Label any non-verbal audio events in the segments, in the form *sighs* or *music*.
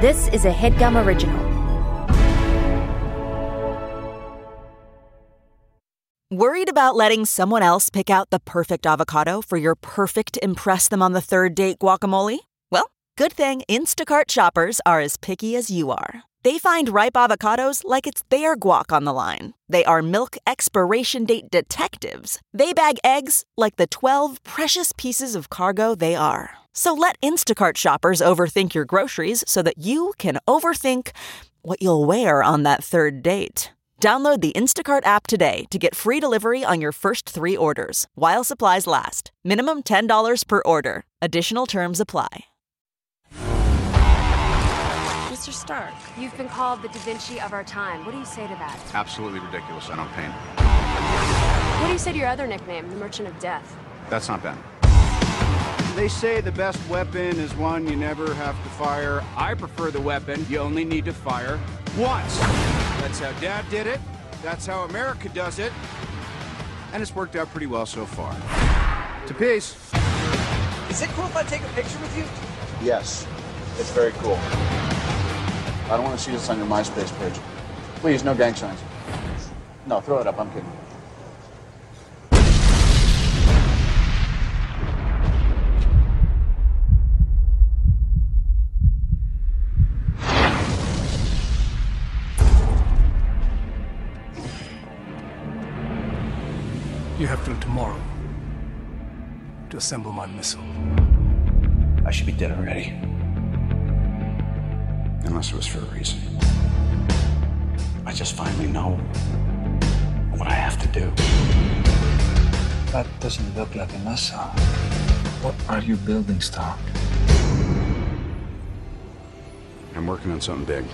This is a headgum original. Worried about letting someone else pick out the perfect avocado for your perfect Impress Them on the Third Date guacamole? Well, good thing Instacart shoppers are as picky as you are. They find ripe avocados like it's their guac on the line. They are milk expiration date detectives. They bag eggs like the 12 precious pieces of cargo they are. So let Instacart shoppers overthink your groceries so that you can overthink what you'll wear on that third date. Download the Instacart app today to get free delivery on your first three orders while supplies last. Minimum $10 per order. Additional terms apply. Mr. Stark, you've been called the Da Vinci of our time. What do you say to that? Absolutely ridiculous. I don't paint. What do you say to your other nickname, the Merchant of Death? That's not Ben. They say the best weapon is one you never have to fire. I prefer the weapon you only need to fire once. That's how Dad did it. That's how America does it. And it's worked out pretty well so far. To peace. Is it cool if I take a picture with you? Yes, it's very cool. I don't want to see this on your MySpace page. Please, no gang signs. No, throw it up. I'm kidding. You have till tomorrow to assemble my missile. I should be dead already. Unless it was for a reason. I just finally know what I have to do. That doesn't look like a missile. What are you building, Stark? I'm working on something big.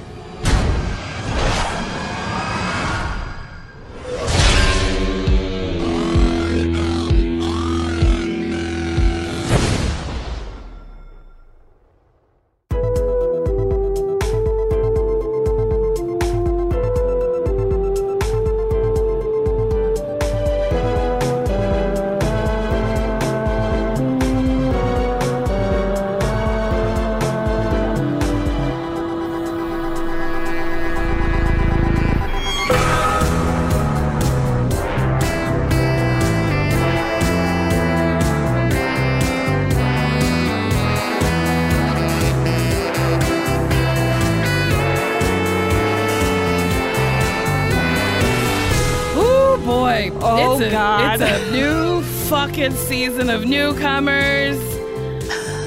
Fucking season of newcomers.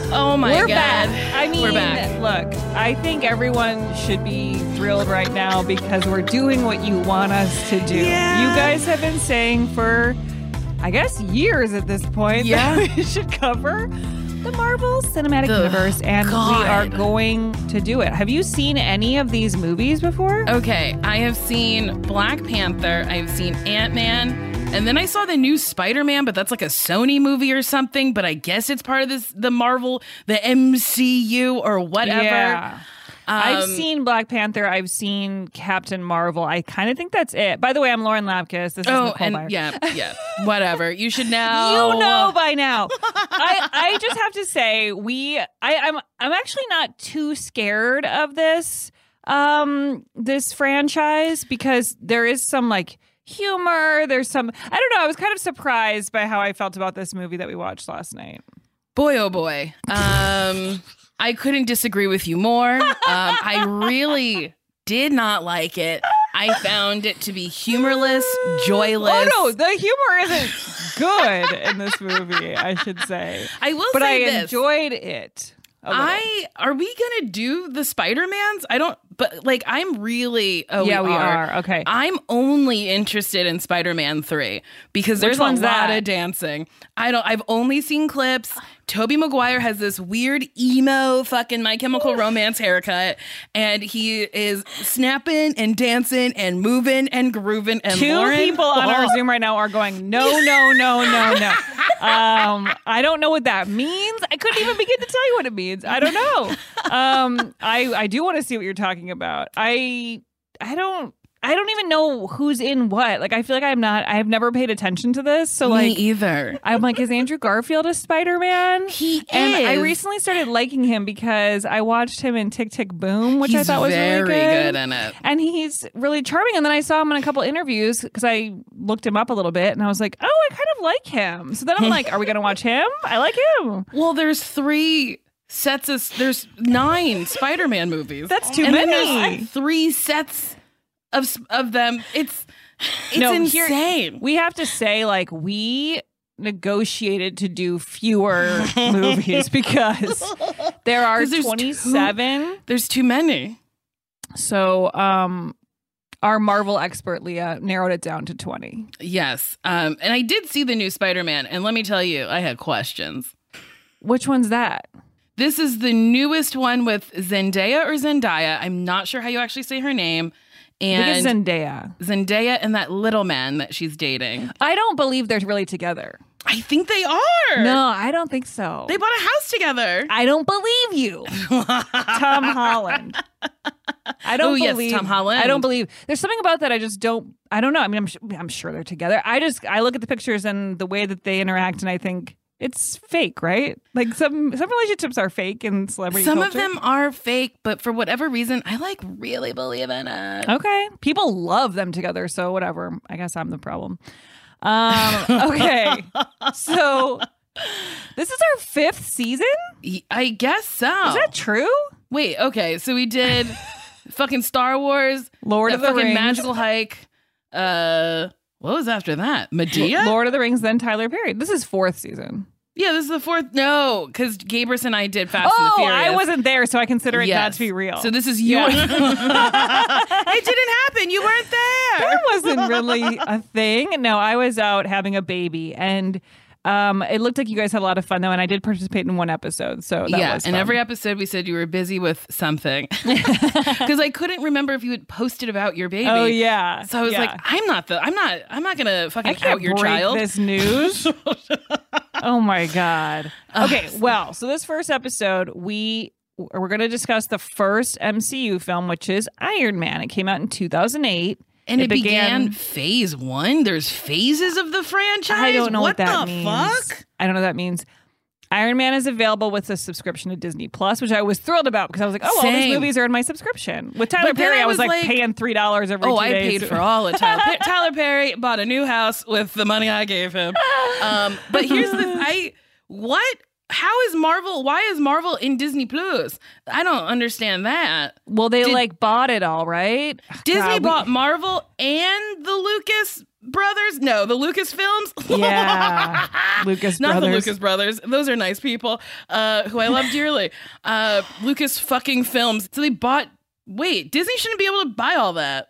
Oh my We're god! back. I mean, we're back. look, I think everyone should be thrilled right now because we're doing what you want us to do. Yeah. You guys have been saying for, I guess, years at this point Yeah. that *laughs* we should cover the Marvel Cinematic Universe, and we are going to do it. Have you seen any of these movies before? Okay, I have seen Black Panther. I've seen Ant Man. And then I saw the new Spider-Man, but that's like a Sony movie or something. But I guess it's part of this the Marvel, the MCU or whatever. Yeah. I've Um, seen Black Panther. I've seen Captain Marvel. I kind of think that's it. By the way, I'm Lauren Lapkus. This is Oh, Nicole and Byer. yeah, *laughs* yeah, whatever. You should know. You know by now. I, I just have to say we I, I'm I'm actually not too scared of this um this franchise because there is some like humor. There's some I don't know. I was kind of surprised by how I felt about this movie that we watched last night. Boy, oh boy. Um, I couldn't disagree with you more. *laughs* Um, I really did not like it. I found it to be humorless, joyless. Oh no, the humor isn't good in this movie. I should say, *laughs* I will but say I this. enjoyed it. I are we gonna do the Spider Mans? I don't, but like I'm really. Oh, yeah, we, we are. are. Okay. I'm only interested in Spider Man three because Which there's a lot that? of dancing. I don't. I've only seen clips. Tobey Maguire has this weird emo fucking My Chemical Romance haircut, and he is snapping and dancing and moving and grooving. And Two Lauren- people on our Zoom right now are going, no, no, no, no, no. *laughs* Um, I don't know what that means. I couldn't even begin to tell you what it means. I don't know. Um, I I do want to see what you're talking about. I I don't I don't even know who's in what. Like I feel like I'm not I have never paid attention to this. So Me like either. I'm like, is Andrew Garfield a Spider Man? *laughs* He and I recently started liking him because I watched him in Tick Tick Boom, which I thought was very really good. good in it. And he's really charming. And then I saw him in a couple interviews because I looked him up a little bit and I was like, oh, I kind of like him. So then I'm *laughs* like, are we going to watch him? I like him. Well, there's three sets of there's nine Spider-Man movies. That's too and then many. there's three sets of of them. It's it's No, here- insane. We have to say, like, we negotiated to do fewer *laughs* movies because there are there's two- 27. There's too many. So, um, our Marvel expert Leah narrowed it down to 20. Yes. Um, and I did see the new Spider-Man, and let me tell you, I had questions. Which one's that? This is the newest one with Zendaya or Zendaya. I'm not sure how you actually say her name. And Zendaya. Zendaya and that little man that she's dating. I don't believe they're really together. I think they are. No, I don't think so. They bought a house together. I don't believe you, *laughs* Tom Holland. I don't Oh, yes, believe Tom Holland. I don't believe. There's something about that I just don't. I don't know. I mean, I'm I'm sure they're together. I just I look at the pictures and the way that they interact, and I think it's fake, right? Like some some relationships are fake in celebrity. Some of them are fake, but for whatever reason, I like really believe in it. Okay. People love them together, so whatever. I guess I'm the problem. Um, *laughs* okay. so this is our fifth season? I guess so. Is that true? Wait, okay. So we did *laughs* fucking Star Wars, Lord of the fucking Rings. magical hike. Uh, what was after that? Madea. Lord of the Rings, then Tyler Perry. This is fourth season. yeah, this is the fourth. No, because Gabrus and I did Fast and the oh, Furious. I wasn't there, so I consider it not Yes. to be real. So this is your. Yeah. *laughs* it didn't happen. You weren't there. that wasn't really a thing. No, I was out having a baby, and um, it looked like you guys had a lot of fun though, and I did participate in one episode. So that yeah, was and every episode we said you were busy with something *laughs* because I couldn't remember if you had posted about your baby. Oh yeah. So I was Yeah. like, I'm not the, I'm not, I'm not gonna fucking I can't your child. this news. *laughs* oh my god. Okay, well, so this first episode, we we're going to discuss the first MCU film, which is Iron Man. It came out in 2008. And it, began, phase one. There's phases of the franchise. I don't know what, that the means. fuck. I don't know what that means. Iron Man is available with a subscription to Disney Plus, which I was thrilled about because I was like, oh, all these movies are in my subscription. With Tyler Perry, I was like, like- paying three dollars every. Oh, I days. paid for all of *laughs* Tyler. Per- Tyler Perry bought a new house with the money I gave him. *laughs* Um, but here's the I what. How is Marvel? Why is Marvel in Disney Plus? I don't understand that. Well, they Did- like bought it all, right? *sighs* Disney God, we- bought Marvel and the Lucas brothers. No, the Lucas films. Yeah, *laughs* Lucas Not the Lucas brothers. Those are nice people uh, who I love dearly. *laughs* Uh, Lucas fucking films. So they bought. Wait, Disney shouldn't be able to buy all that.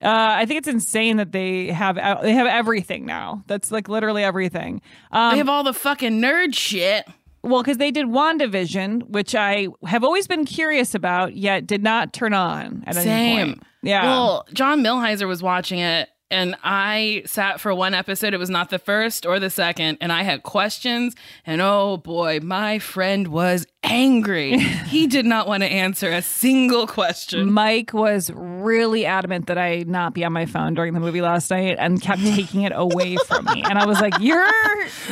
Uh, I think it's insane that they have uh, they have everything now. That's like literally everything. Um, They have all the fucking nerd shit. Well, because they did WandaVision, which I have always been curious about, yet did not turn on at any Same. point. Yeah. Well, John Milhiser was watching it, and I sat for one episode. It was not the first or the second, and I had questions. And oh boy, my friend was angry. *laughs* he did not want to answer a single question. Mike was really adamant that I not be on my phone during the movie last night and kept taking it away from me. And I was like, You're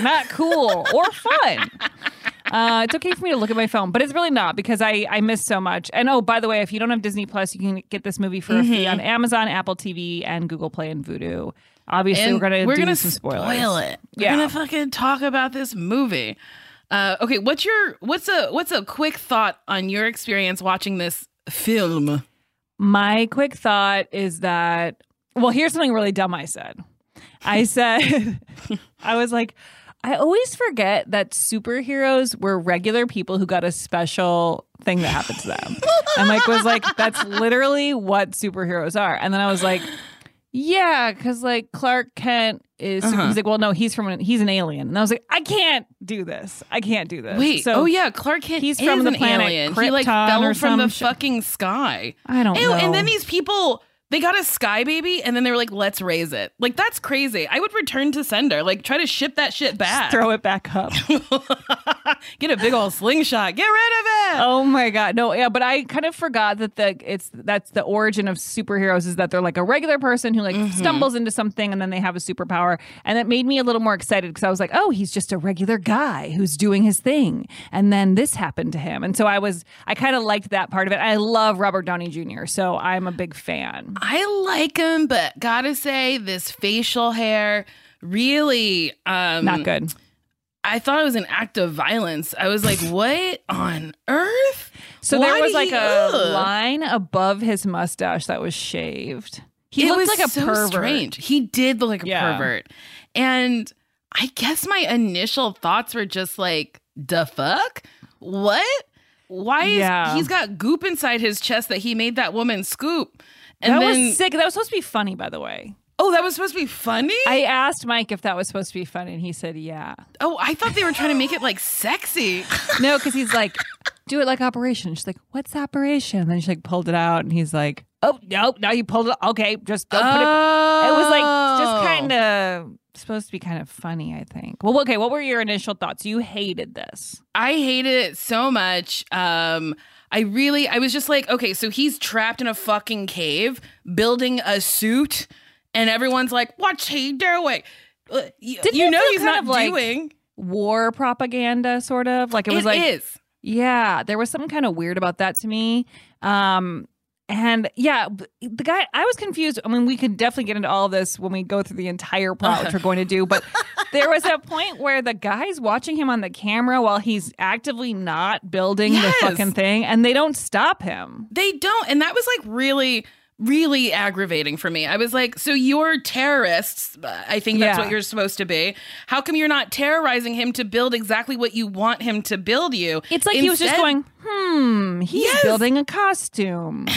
not cool or fun. *laughs* Uh, it's okay for me to look at my phone, but it's really not because I, I miss so much. And oh, by the way, if you don't have Disney Plus, you can get this movie for a fee Mm-hmm. on Amazon, Apple TV, and Google Play and Vudu. Obviously, And we're gonna we're do gonna spoil it. We're gonna fucking talk about this movie. Uh, okay, what's your what's a what's a quick thought on your experience watching this film? My quick thought is that, well, here's something really dumb I said. I said, *laughs* I was like, I always forget that superheroes were regular people who got a special thing that happened to them. And Mike was like, that's literally what superheroes are. And then I was like, yeah, because like Clark Kent is, Uh-huh. he's like, well, no, he's from, an, he's an alien. And I was like, I can't do this. I can't do this. Wait, So oh yeah, Clark Kent he's is from the an planet alien. he like Krypton fell or from the shit. fucking sky. I don't Ew, know. and then these people They got a sky baby and then they were like, let's raise it. Like, that's crazy. I would return to sender. Like, try to ship that shit back. Throw it back up. *laughs* *laughs* Get a big old slingshot. Get rid of it. Oh my god, no, yeah, but I kind of forgot that the it's that's the origin of superheroes is that they're like a regular person who like Mm-hmm. stumbles into something and then they have a superpower, and it made me a little more excited because I was like, oh, he's just a regular guy who's doing his thing, and then this happened to him, and so I was I kind of liked that part of it. I love Robert Downey Jr., so I'm a big fan. I like him, but gotta say, this facial hair really um Not good. I thought it was an act of violence. I was like, what on earth? So Why there was like he- a ugh. line above his mustache that was shaved. He it looked like a so pervert. strange. He did look like a Yeah. pervert. And I guess my initial thoughts were just like, the fuck? What? Why is Yeah. he's got goop inside his chest that he made that woman scoop? And that then was sick. That was supposed to be funny, by the way. Oh, that was supposed to be funny? I asked Mike if that was supposed to be funny, and he said, "Yeah." oh, I thought they were trying to make it like sexy. *laughs* No, because he's like, "Do it like Operation." She's like, "What's Operation?" And then she like pulled it out, and he's like, "Oh no, now you pulled it. Okay, just don't put it." It was like just Oh. kind of supposed to be kind of funny, I think. Well, okay, what were your initial thoughts? You hated this. I hated it so much. Um, I really, I was just like, okay, so he's trapped in a fucking cave building a suit, and everyone's like, what's he doing? Uh, Didn't you know he's not like- doing. War propaganda, sort of like it was It like is. Yeah, there was something kind of weird about that to me. Um and yeah, the guy I was confused. I mean, we could definitely get into all of this when we go through the entire plot, which we're going to do, but *laughs* there was a point where the guy's watching him on the camera while he's actively not building Yes. the fucking thing, and they don't stop him. They don't, and that was like really, really aggravating for me. I was like, so you're terrorists. I think that's Yeah. what you're supposed to be. How come you're not terrorizing him to build exactly what you want him to build you? It's like he was just going, hmm, he's Yes. building a costume. *laughs*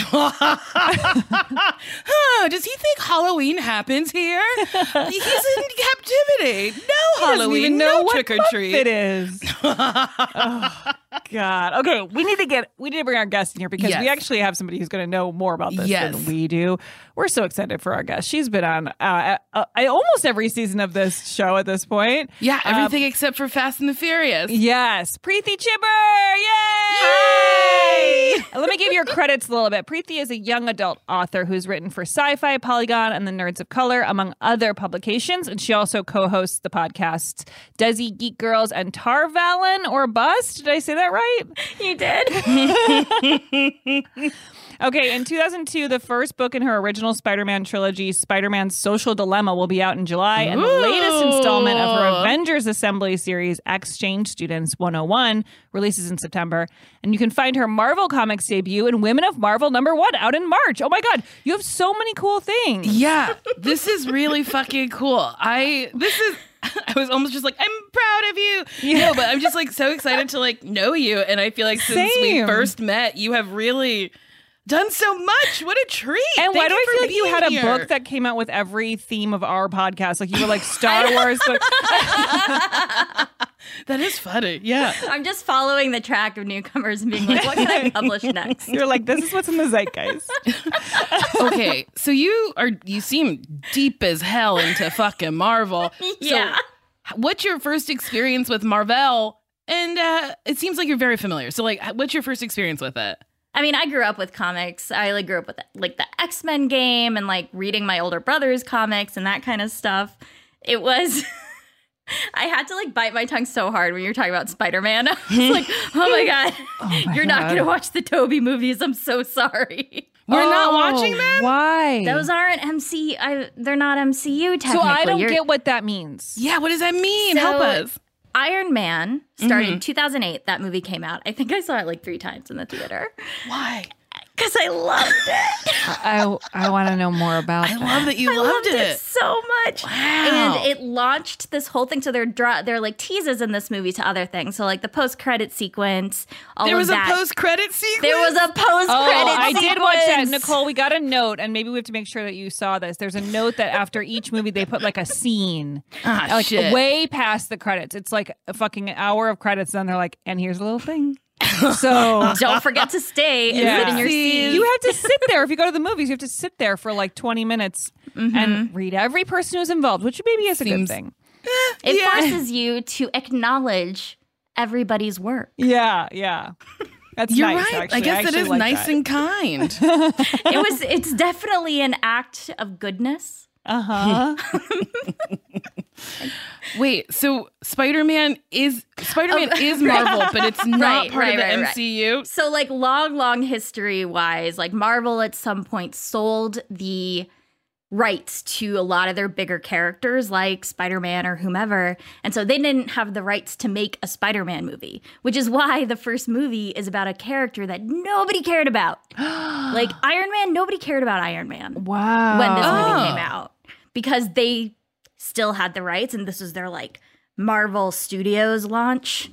huh, does he think Halloween happens here? He's in captivity. No Halloween, no trick or treat. It is. *laughs* oh, God. Okay, we need to get we need to bring our guest in here because we actually have somebody who's going to know more about this Yes. than we do. We're so excited for our guest. She's been on uh, uh, I almost every season of this show at this point. Yeah, Um, everything except for Fast and the Furious. Yes, Preeti Chhibber! Yay! Aê! Let me give your credits a little bit. Preeti is a young adult author who's written for Sci-Fi, Polygon, and the Nerds of Color, among other publications. And she also co-hosts the podcasts Desi Geek Girls and Tar Valon or Bust. Did I say that right? You did. *laughs* Okay, in 2002, the first book in her original Spider Man trilogy, Spider Man's Social Dilemma, will be out in July. And the latest installment of her Avengers Assembly series, Exchange Students 101, releases in September. And you can find her Marvel Comics debut and Women of Marvel number one out in March. Oh my God, you have so many cool things. Yeah, this is really fucking cool. I this is *laughs* I was almost just like I'm proud of you. No, but I'm just like so excited to like know you and I feel like since we first met, you have really done so much. What a treat. And Thank why do I feel like you being had a book that came out with every theme of our podcast? Like you were like *laughs* Star Wars book. *laughs* That is funny. Yeah. I'm just following the track of newcomers and being like, what can I *laughs* publish next? You're like, this is what's in the zeitgeist. okay, so you are you seem deep as hell into fucking Marvel. Yeah. So what's your first experience with Marvel? And uh, it seems like you're very familiar. So like what's your first experience with it? I mean, I grew up with comics. I like grew up with like the X Men game and like reading my older brother's comics and that kind of stuff. It was. *laughs* I had to like bite my tongue so hard when you were talking about Spider Man. *laughs* I was like, *laughs* oh my God, oh you're not going to watch the Tobey movies. I'm so sorry. We're not Oh, watching them? Why? Those aren't MC. I, they're not MCU technically. so I don't You're- get what that means. Yeah, what does that mean? So- Help us. Iron Man started Mm-hmm. in 2008. That movie came out. I think I saw it like three times in the theater Why? Because I loved it. *laughs* I I want to know more about. It. I that. love that you I loved, loved it. so much. Wow. And it launched this whole thing. So they're dra- they're like teases in this movie to other things. So like the post credit sequence. All There of was that. a post credit sequence. There was a post credit. Oh, credit. I did watch that. Nicole. We got a note, and maybe we have to make sure that you saw this. There's a note that after each movie they put like a scene, Ah, like shit. way past the credits. It's like a fucking hour of credits, and then they're like, "And here's a little thing." So *laughs* Don't forget to stay and Yeah. sit in your seat. You have to sit there. If you go to the movies, you have to sit there for like 20 minutes mm-hmm. and read every person who's involved, which maybe is a Seems- good thing. Eh, it Yeah. forces you to acknowledge everybody's work. Yeah, yeah. That's You're nice, right. actually. I guess it actually is like nice that. and kind. *laughs* *laughs* It was it's definitely an act of goodness. Uh-huh. *laughs* Wait, so Spider-Man is Spider-Man Oh, *laughs* is Marvel, but it's not Right, part right, of the right, right. MCU. So like long long history wise, like Marvel at some point sold the rights to a lot of their bigger characters like Spider-Man or whomever. And so they didn't have the rights to make a Spider-Man movie, which is why the first movie is about a character that nobody cared about. *gasps* like Iron Man, nobody cared about Iron Man Wow. when this Oh. movie came out because they still had the rights and this was their like Marvel Studios launch.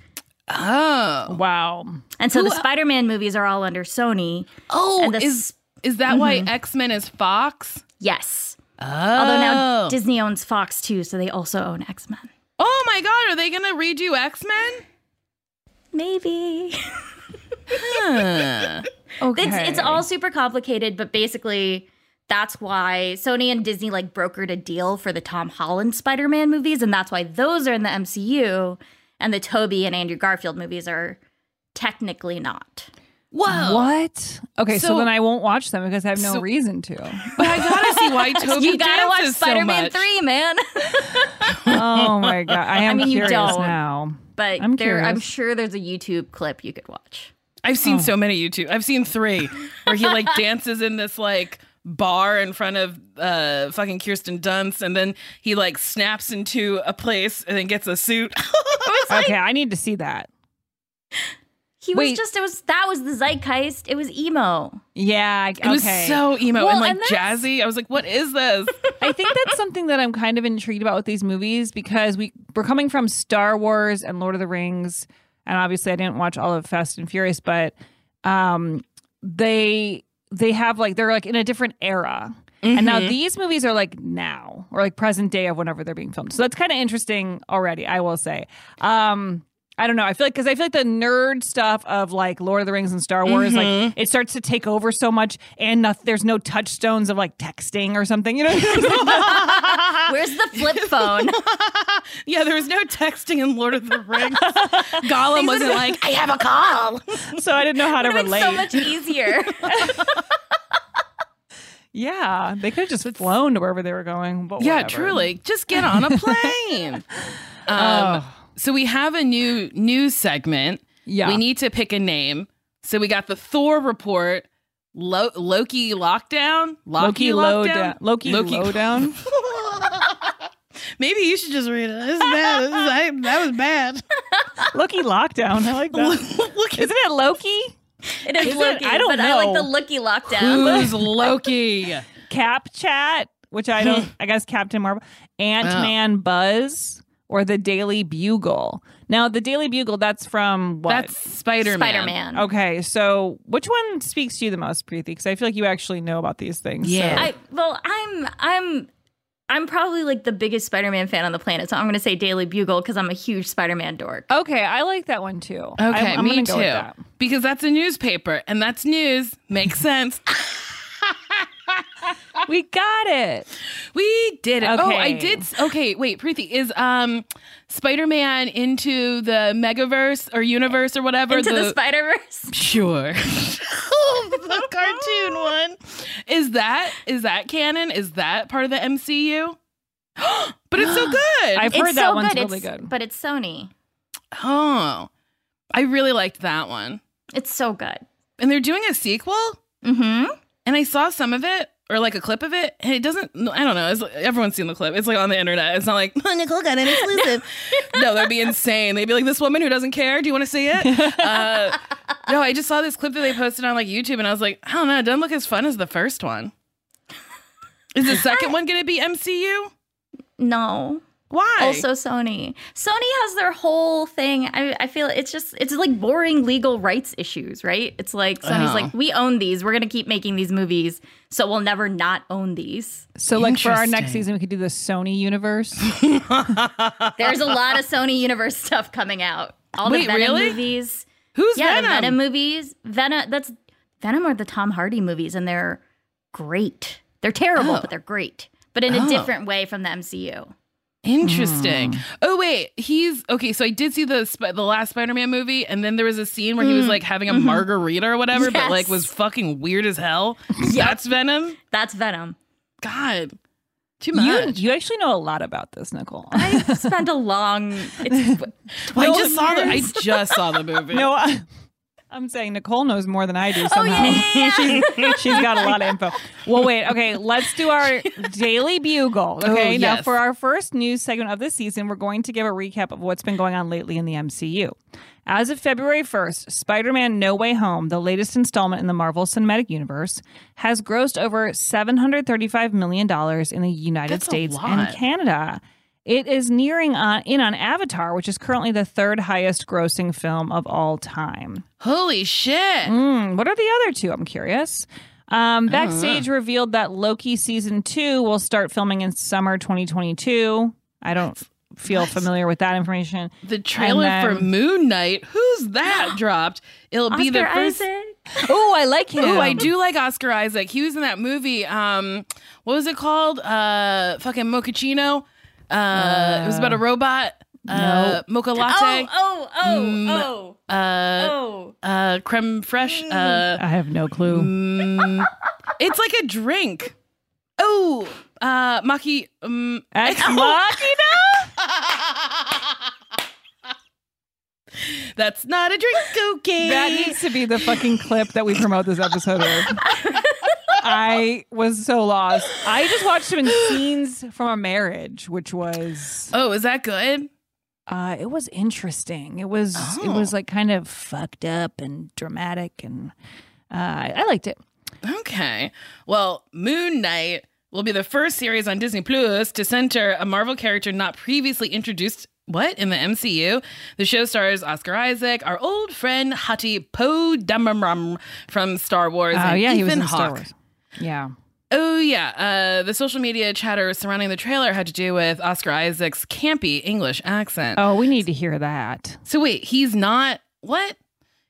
Oh, Wow. And so Who- the Spider-Man movies are all under Sony. oh, And the is is that why mm-hmm. X-Men is Fox? Yes. Oh, Although now Disney owns Fox too, so they also own X Men. oh my God, are they gonna redo X-Men? Maybe. Huh. Okay. *laughs* It's it's all super complicated, but basically that's why Sony and Disney like brokered a deal for the Tom Holland Spider-Man movies, and that's why those are in the MCU, and the Tobey and Andrew Garfield movies are technically not. Whoa. What? Okay, so, So- then I won't watch them because I have no So- reason to. But I gotta see why *laughs* Toby you gotta watch dances so Spider-Man much. three, man. *laughs* oh my god, I am mean, you curious don't. now. but I'm there, I'm sure there's a YouTube clip you could watch. I've seen Oh. so many YouTube. I've seen three where he like *laughs* dances in this like bar in front of uh fucking Kirsten Dunst, and then he like snaps into a place and then gets a suit. *laughs* Okay, I need to see that. He Wait. was just it was that was the zeitgeist. It was emo. Yeah, I- It was so emo Well, and like and jazzy. I was like, what is this? *laughs* I think that's something that I'm kind of intrigued about with these movies because we we're coming from Star Wars and Lord of the Rings, and obviously I didn't watch all of Fast and Furious, but um, they they have like they're like in a different era. And now Mhm. these movies are like now or like present day of whenever they're being filmed. So that's kind of interesting already, I will say. Um I don't know. I feel like because I feel like the nerd stuff of like Lord of the Rings and Star Wars, like it starts to take over so much, and no, there's no touchstones of like texting or something. You know, *laughs* Where's the flip phone? *laughs* yeah, there was no texting in Lord of the Rings. *laughs* Gollum wasn't like, I have a call. so I didn't know how to It's relate. so much easier. yeah, they could have just flown to wherever they were going. But Yeah, whatever. truly. Just get on a plane. um, So we have a new news segment. Yeah. We need to pick a name. So we got the Thor report, Lo- Loki lockdown, Loki low down. Loki, low down. *laughs* Maybe you should just read it. This is bad. This is- I- that was bad. *laughs* Loki lockdown. I like that. Look Isn't it Loki? It is Is it? Loki, I don't but I like the Looky lockdown. Who's *laughs* Loki? Cap Chat, which I don't. I guess Captain Marvel, Ant Man Buzz, or the Daily Bugle. Now, the Daily Bugle. That's from what? That's Spider Man. Spider Man. Okay, so which one speaks to you the most, Preeti? Because I feel like you actually know about these things. so- Yeah. I well, I'm I'm I'm probably like the biggest Spider-Man fan on the planet, so I'm going to say Daily Bugle because I'm a huge Spider-Man dork. okay, I like that one too. Okay, I'm, I'm me gonna too. with that. Because that's a newspaper, and that's news. Makes *laughs* sense. We got it. We did it. Oh, I did. Okay, wait, Preeti, is um Spider-Man into the Megaverse or universe or whatever? Into the, Spider-Verse. *laughs* Sure. *laughs* the cartoon one. Is that is that canon? Is that part of the MCU? *gasps* but it's so *gasps* good. I've heard it's that so one's good. really it's, good. But it's Sony. oh. I really liked that one. It's so good. And they're doing a sequel? Mm-hmm. And I saw some of it or like a clip of it, and it doesn't. I don't know. It's, everyone's seen the clip. It's like on the internet. It's not like oh, *laughs* Nicole got an exclusive. *laughs* no, that'd be insane. They'd be like, "This woman who doesn't care. Do you want to see it?" Uh, no, I just saw this clip that they posted on like YouTube, and I was like, I don't know. It doesn't look as fun as the first one. Is the second one going to be MCU? No. Why? Also Sony. Sony has their whole thing. I, I feel it's just it's like boring legal rights issues, right? It's like Sony's Oh. like, uh-huh. we own these. We're gonna keep making these movies, so we'll never not own these. So, like for our next season, we could do the Sony universe. *laughs* There's a lot of Sony Universe stuff coming out. All the Wait, Venom really? movies. Who's yeah, Venom? the Venom movies. Venom. That's Venom are the Tom Hardy movies, and they're great. They're terrible, Oh. but they're great. But in a Oh. different way from the MCU. Interesting. Hmm. Oh wait, he's okay. So I did see the Sp- the last Spider-Man movie, and then there was a scene where he was Mm. like having a Mhm. margarita or whatever, but like was fucking weird as hell. Yep. That's Venom. That's Venom. God, too You, much. you actually know a lot about this, Nicole. I spent a long. It's, *laughs* I No, just saw the I just saw the movie. no, I, I'm saying Nicole knows more than I do Oh, somehow. yeah, yeah, *laughs* she's, she's got a lot of info. Well, wait. Okay, let's do our daily bugle. Oh, Okay, now for our first news segment of this season, we're going to give a recap of what's been going on lately in the MCU. As of February 1st, Spider Man No Way Home, the latest installment in the Marvel Cinematic Universe, has grossed over $735 million in the United That's States and Canada. It is nearing on, in on Avatar, which is currently the third highest grossing film of all time. Holy shit! Mm, what are the other two? I'm curious. Um. Backstage revealed that Loki season two will start filming in summer 2022. I don't feel familiar with that information. The trailer And for Moon Knight. Who's that *gasps* dropped? It'll be the first. Oh, I like him. Oh, I do like Oscar Isaac. He was in that movie. Um, what was it called? Uh, fucking Mochaccino. Uh, it was about a robot. Uh, mocha latte. Oh, oh, oh, Mm, oh, Uh, oh. uh, creme fraiche. Uh, I have no clue. mm, it's like a drink. Oh, uh, maki. Um, Ex *laughs* oh. Machina? *laughs* That's not a drink, okay? That needs to be the fucking clip that we promote this episode with. *laughs* I was so lost. I just watched him in scenes from a marriage, which was oh, is that good? uh it was interesting. It was it Oh. was like kind of fucked up and dramatic and uh I liked it. Okay. Well, Moon Knight will be the first series on Disney Plus to center a Marvel character not previously introduced. What in the MCU? The show stars Oscar Isaac, our old friend Hati Poe Dameron from Star Wars. Oh and yeah, he was Ethan in Star Hawke. Wars. Yeah. Oh yeah, uh, the social media chatter surrounding the trailer had to do with Oscar Isaac's campy English accent. Oh, we need to hear that. So wait, he's not what?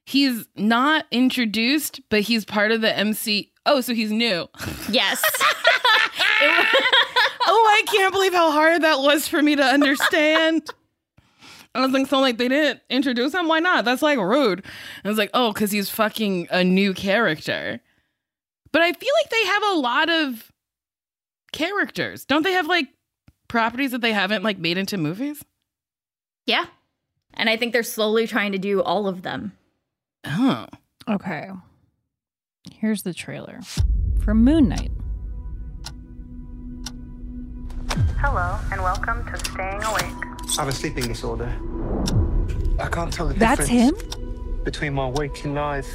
He's not introduced, but he's part of the MC. Oh, so he's new. *laughs* Yes. oh, I can't believe how hard that was for me to understand. I was like, so like they didn't introduce him. Why not? That's like rude. I was like, oh, because he's fucking a new character. But I feel like they have a lot of characters. Don't they have like properties that they haven't like made into movies? yeah. And I think they're slowly trying to do all of them. Oh. Okay. Here's the trailer for Moon Knight. Hello, and welcome to Staying Awake. I have a sleeping disorder. I can't tell the That's difference between my waking life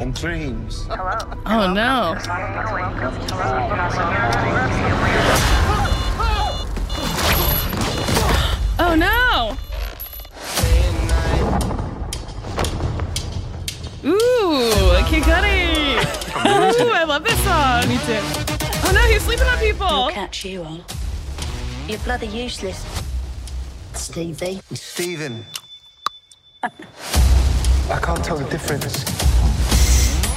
and dreams. Hello. Oh no. Oh no. Ooh, Kid Cudi. Ooh, I love this song. Me too. Oh no, he's sleeping on people. catch you on. You're bloody useless, Stevie. Stephen. I can't tell the difference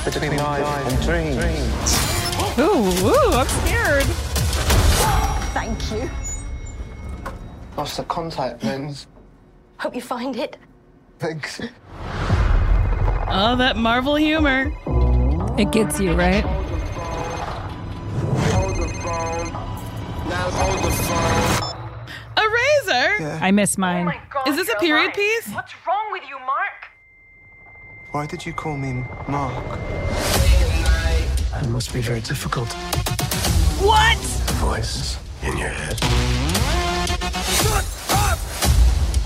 between life and dreams. Ooh, ooh, I'm scared. Thank you. Lost the contact lens. Hope you find it. Thanks. Oh, that Marvel humor. It gets you, right? A razor? I miss mine. Oh Is this a period piece? What's wrong with you, Mark? Why did you call me Mark? It must be very difficult. What? Voice in your head. Shut up!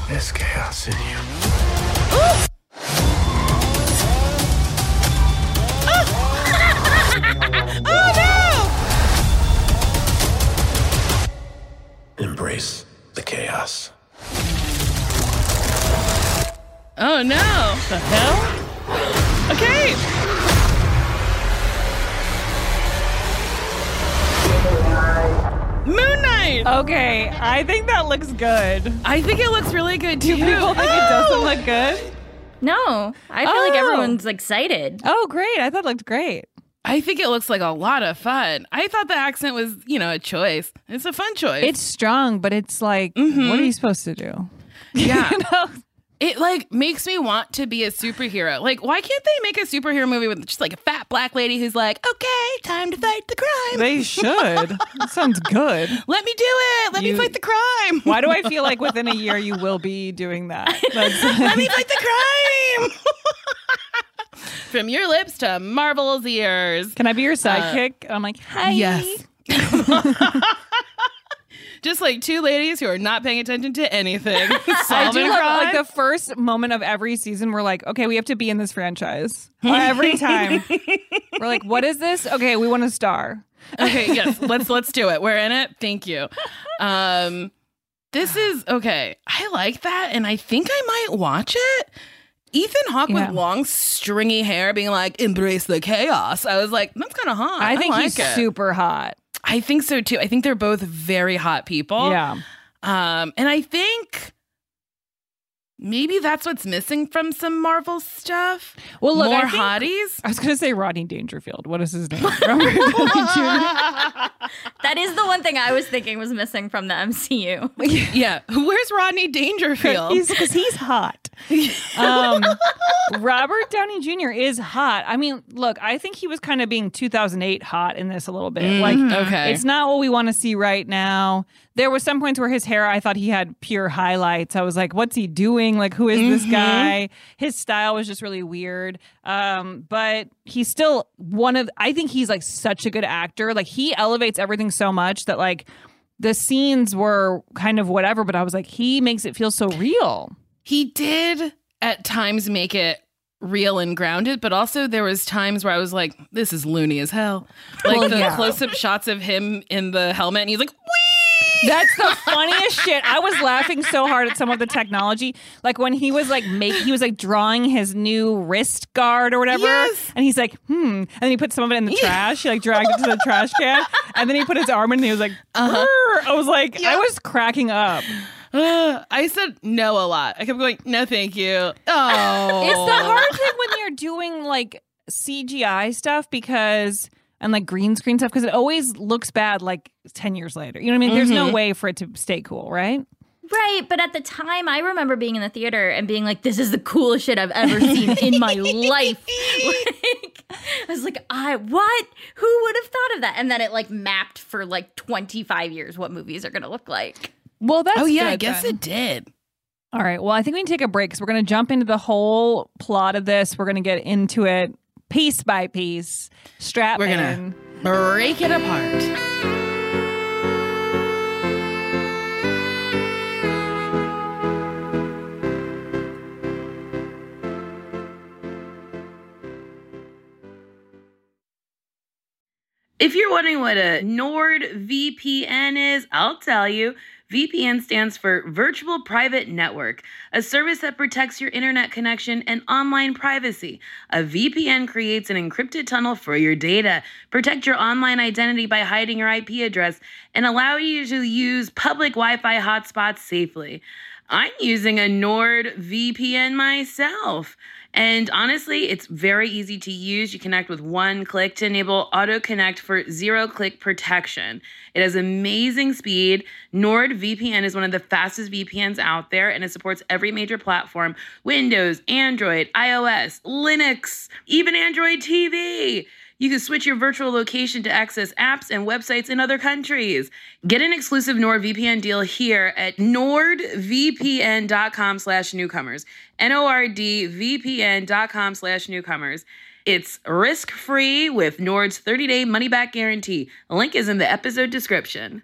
There's chaos in you. *laughs* Oh Embrace the chaos. Oh no! The hell? Okay. Moon Knight. Okay, I think that looks good. I think it looks really good Do too. people think it doesn't look *laughs* good? No, I feel like Oh. everyone's excited. Oh, great. I thought it looked great. I think it looks like a lot of fun. I thought the accent was, you know, a choice. It's a fun choice. It's strong, but it's like, what mm-hmm. are you supposed to do? *laughs* yeah. You know? It like makes me want to be a superhero. Like, why can't they make a superhero movie with just like a fat black lady who's like, okay, time to fight the crime. They should. That sounds good. *laughs* Let me do it. Let You- me fight the crime. Why do I *laughs* feel like within a year you will be doing that? *laughs* Let me fight the crime. From your lips to Marvel's ears. Can I be your uh, sidekick? I'm like, hi. Yes. Just like two ladies who are not paying attention to anything. *laughs* I do love like the first moment of every season. We're like, okay, we have to be in this franchise every time. *laughs* we're like, what is this? Okay, we want to star. okay, yes, let's let's do it. We're in it. Thank you. Um this *sighs* is okay. I like that and I think I might watch it. Ethan Hawke Yeah. with long stringy hair being like embrace the chaos. I was like, that's kind of hot. I think like he's it. super hot. I think so too. I think they're both very hot people. Yeah. Um, and I think maybe that's what's missing from some Marvel stuff. Well, look, more I think- hotties. I was gonna say Rodney Dangerfield. What is his name? *laughs* Robert Downey Jr. *laughs* That is the one thing I was thinking was missing from the MCU. *laughs* yeah, where's Rodney Dangerfield? Because he's hot. Um, Robert Downey Jr. is hot. I mean, look, I think he was kind of being 2008 hot in this a little bit. Like, okay. it's not what we want to see right now. There was some points where his hair, I thought he had pure highlights. I was like, what's he doing? Like, who is this guy? His style was just really weird. Um, but he's still one of. I think he's like such a good actor. Like, he elevates everything so much that like. The scenes were kind of whatever, but I was like, he makes it feel so real. he did at times make it real and grounded, but also there was times where I was like, this is loony as hell. Like Well, the yeah. close-up shots of him in the helmet and he's like! That's the funniest shit. I was laughing so hard at some of the technology. Like when he was like make he was like drawing his new wrist guard or whatever. Yes. And he's like, hmm. And then he put some of it in the trash. He like dragged it to the trash can. And then he put his arm in and he was like, Uh-huh. I was like, I was cracking up. *sighs* I said no a lot. I kept going, no, thank you. Oh, It's the hard thing when you're doing like CGI stuff because and like green screen stuff because it always looks bad like 10 years later. You know what I mean? There's no mm-hmm. way for it to stay cool, right? Right, but at the time, I remember being in the theater and being like, "This is the coolest shit I've ever seen in my life." *laughs* Like, I was like, "I what? Who would have thought of that?" And then it like mapped for like twenty five years what movies are going to look like. Well, that's oh yeah, I guess then. it did. All right. Well, I think we can take a break because we're going to jump into the whole plot of this. We're going to get into it piece by piece. Strap We're gonna in. break it apart. If you're wondering what a NordVPN is, I'll tell you. VPN stands for Virtual Private Network, a service that protects your internet connection and online privacy. A VPN creates an encrypted tunnel for your data, protect your online identity by hiding your IP address, and allow you to use public Wi Fi hotspots safely. I'm using a NordVPN myself. And honestly, it's very easy to use. You connect with one click to enable auto connect for zero click protection. It has amazing speed. NordVPN is one of the fastest VPNs out there and it supports every major platform Windows, Android, iOS, Linux, even Android TV. You can switch your virtual location to access apps and websites in other countries. Get an exclusive NordVPN deal here at nordvpn.com slash newcomers. N-O-R-D-V-P-N.com slash newcomers. It's risk-free with Nord's 30-day money-back guarantee. Link is in the episode description.